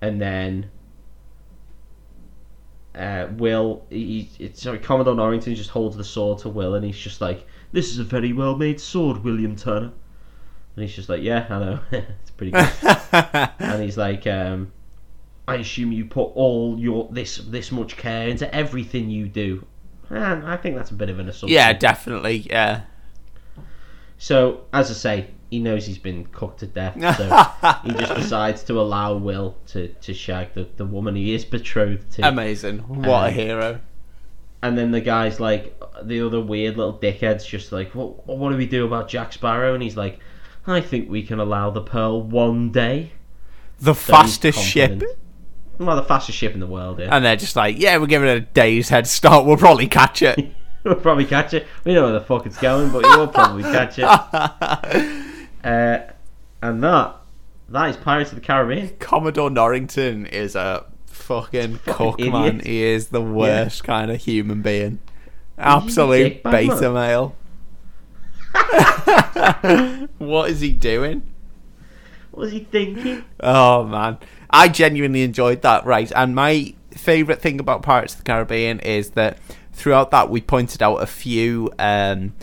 Speaker 1: and then uh, Will, he, it's sorry, Commodore Norrington just holds the sword to Will, and he's just like, "This is a very well made sword, William Turner." And he's just like, "Yeah, I know, <laughs> it's pretty good." <laughs> and he's like, um, "I assume you put all your this this much care into everything you do." And I think that's a bit of an assumption.
Speaker 2: yeah, definitely. Yeah.
Speaker 1: So, as I say, he knows he's been cooked to death, so <laughs> he just decides to allow Will to, to shag the, the woman he is betrothed to.
Speaker 2: Amazing. What a
Speaker 1: Um,
Speaker 2: hero.
Speaker 1: And then the guy's like, the other weird little dickhead's just like, well, what do we do about Jack Sparrow? And he's like, I think we can allow the Pearl one day.
Speaker 2: The
Speaker 1: So
Speaker 2: fastest ship.
Speaker 1: Well, the fastest ship in the world, yeah.
Speaker 2: And they're just like, yeah, we're giving it a day's head start. We'll probably catch it. <laughs> <laughs>
Speaker 1: we'll probably catch it. We know where the fuck it's going, but you'll probably catch it. <laughs> Uh, and that, that is Pirates of the Caribbean.
Speaker 2: Commodore Norrington is a fucking cook,
Speaker 1: idiot.
Speaker 2: man. He is the worst kind of human being. Absolute beta
Speaker 1: man.
Speaker 2: male. <laughs> what is he doing?
Speaker 1: What was he thinking?
Speaker 2: Oh man, I genuinely enjoyed that. Right, and my favorite thing about Pirates of the Caribbean is that throughout that we pointed out a few um,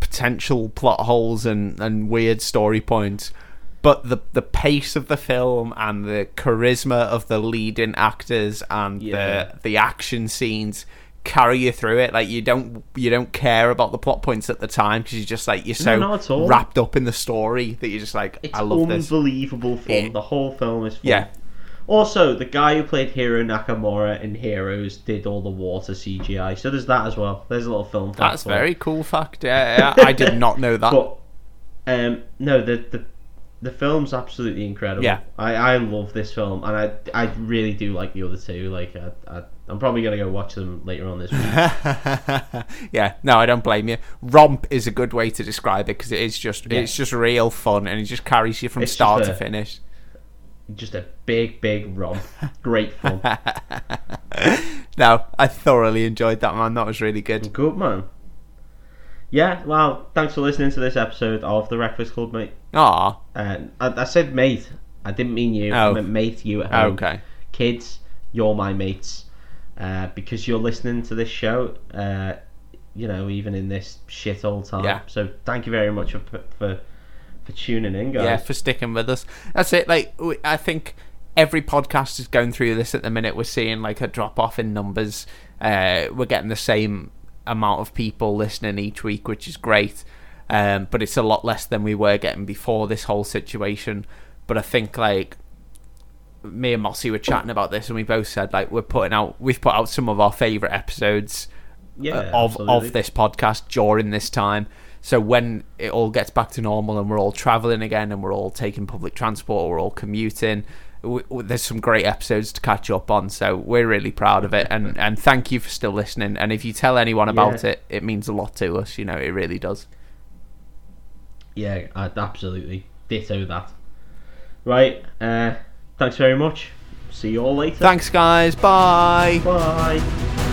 Speaker 2: potential plot holes and, and weird story points. But the the pace of the film and the charisma of the leading actors and
Speaker 1: Yeah.
Speaker 2: the the action scenes carry you through it. Like you don't you don't care about the plot points at the time because you're just like you're so
Speaker 1: all.
Speaker 2: wrapped up in the story that you're just like
Speaker 1: It's
Speaker 2: I love this.
Speaker 1: unbelievable fun.
Speaker 2: Yeah.
Speaker 1: The whole film is fun.
Speaker 2: Yeah.
Speaker 1: Also, the guy who played Hiro Nakamura in Heroes did all the water CGI, so there's that as well. There's a little film. fact
Speaker 2: That's very cool fact. Yeah, yeah, I did not know that. <laughs>
Speaker 1: But um, no, the the the film's absolutely incredible.
Speaker 2: Yeah.
Speaker 1: I, I love this film, and I I really do like the other two. Like I, I I'm probably gonna go watch them later on this week. <laughs>
Speaker 2: yeah, no, I don't blame you. Romp is a good way to describe it because it is just
Speaker 1: Yeah.
Speaker 2: it's just real fun and it just carries you from
Speaker 1: It's
Speaker 2: start to finish.
Speaker 1: Just a big, big romp. Great fun.
Speaker 2: no, I thoroughly enjoyed that man. That was really good.
Speaker 1: Good man. Yeah, well, thanks for listening to this episode of the Wreckfast Club, mate.
Speaker 2: Aw,
Speaker 1: And I, I said mate. I didn't mean you.
Speaker 2: Oh.
Speaker 1: I meant mate. You at home.
Speaker 2: okay.
Speaker 1: Kids, you're my mates. Uh, because you're listening to this show. Uh, you know, even in this shit all time.
Speaker 2: Yeah.
Speaker 1: So thank you very much for for for tuning in, guys.
Speaker 2: Yeah, for sticking with us. That's it. Like, we, I think every podcast is going through this at the minute. We're seeing like a drop off in numbers. Uh, we're getting the same amount of people listening each week, which is great. Um, but it's a lot less than we were getting before this whole situation. But I think like me and Mossy were chatting about this, and we both said like we're putting out, we've put out some of our favorite episodes
Speaker 1: yeah,
Speaker 2: uh, of
Speaker 1: absolutely.
Speaker 2: of this podcast during this time. So when it all gets back to normal and we're all traveling again and we're all taking public transport, we're all commuting. W- w- there's some great episodes to catch up on, so we're really proud of it, and and thank you for still listening. And if you tell anyone about
Speaker 1: Yeah.
Speaker 2: it, it means a lot to us. You know, it really does.
Speaker 1: Yeah, absolutely. Ditto that. Right. Uh, thanks very much. See you all later.
Speaker 2: Thanks, guys. Bye.
Speaker 1: Bye.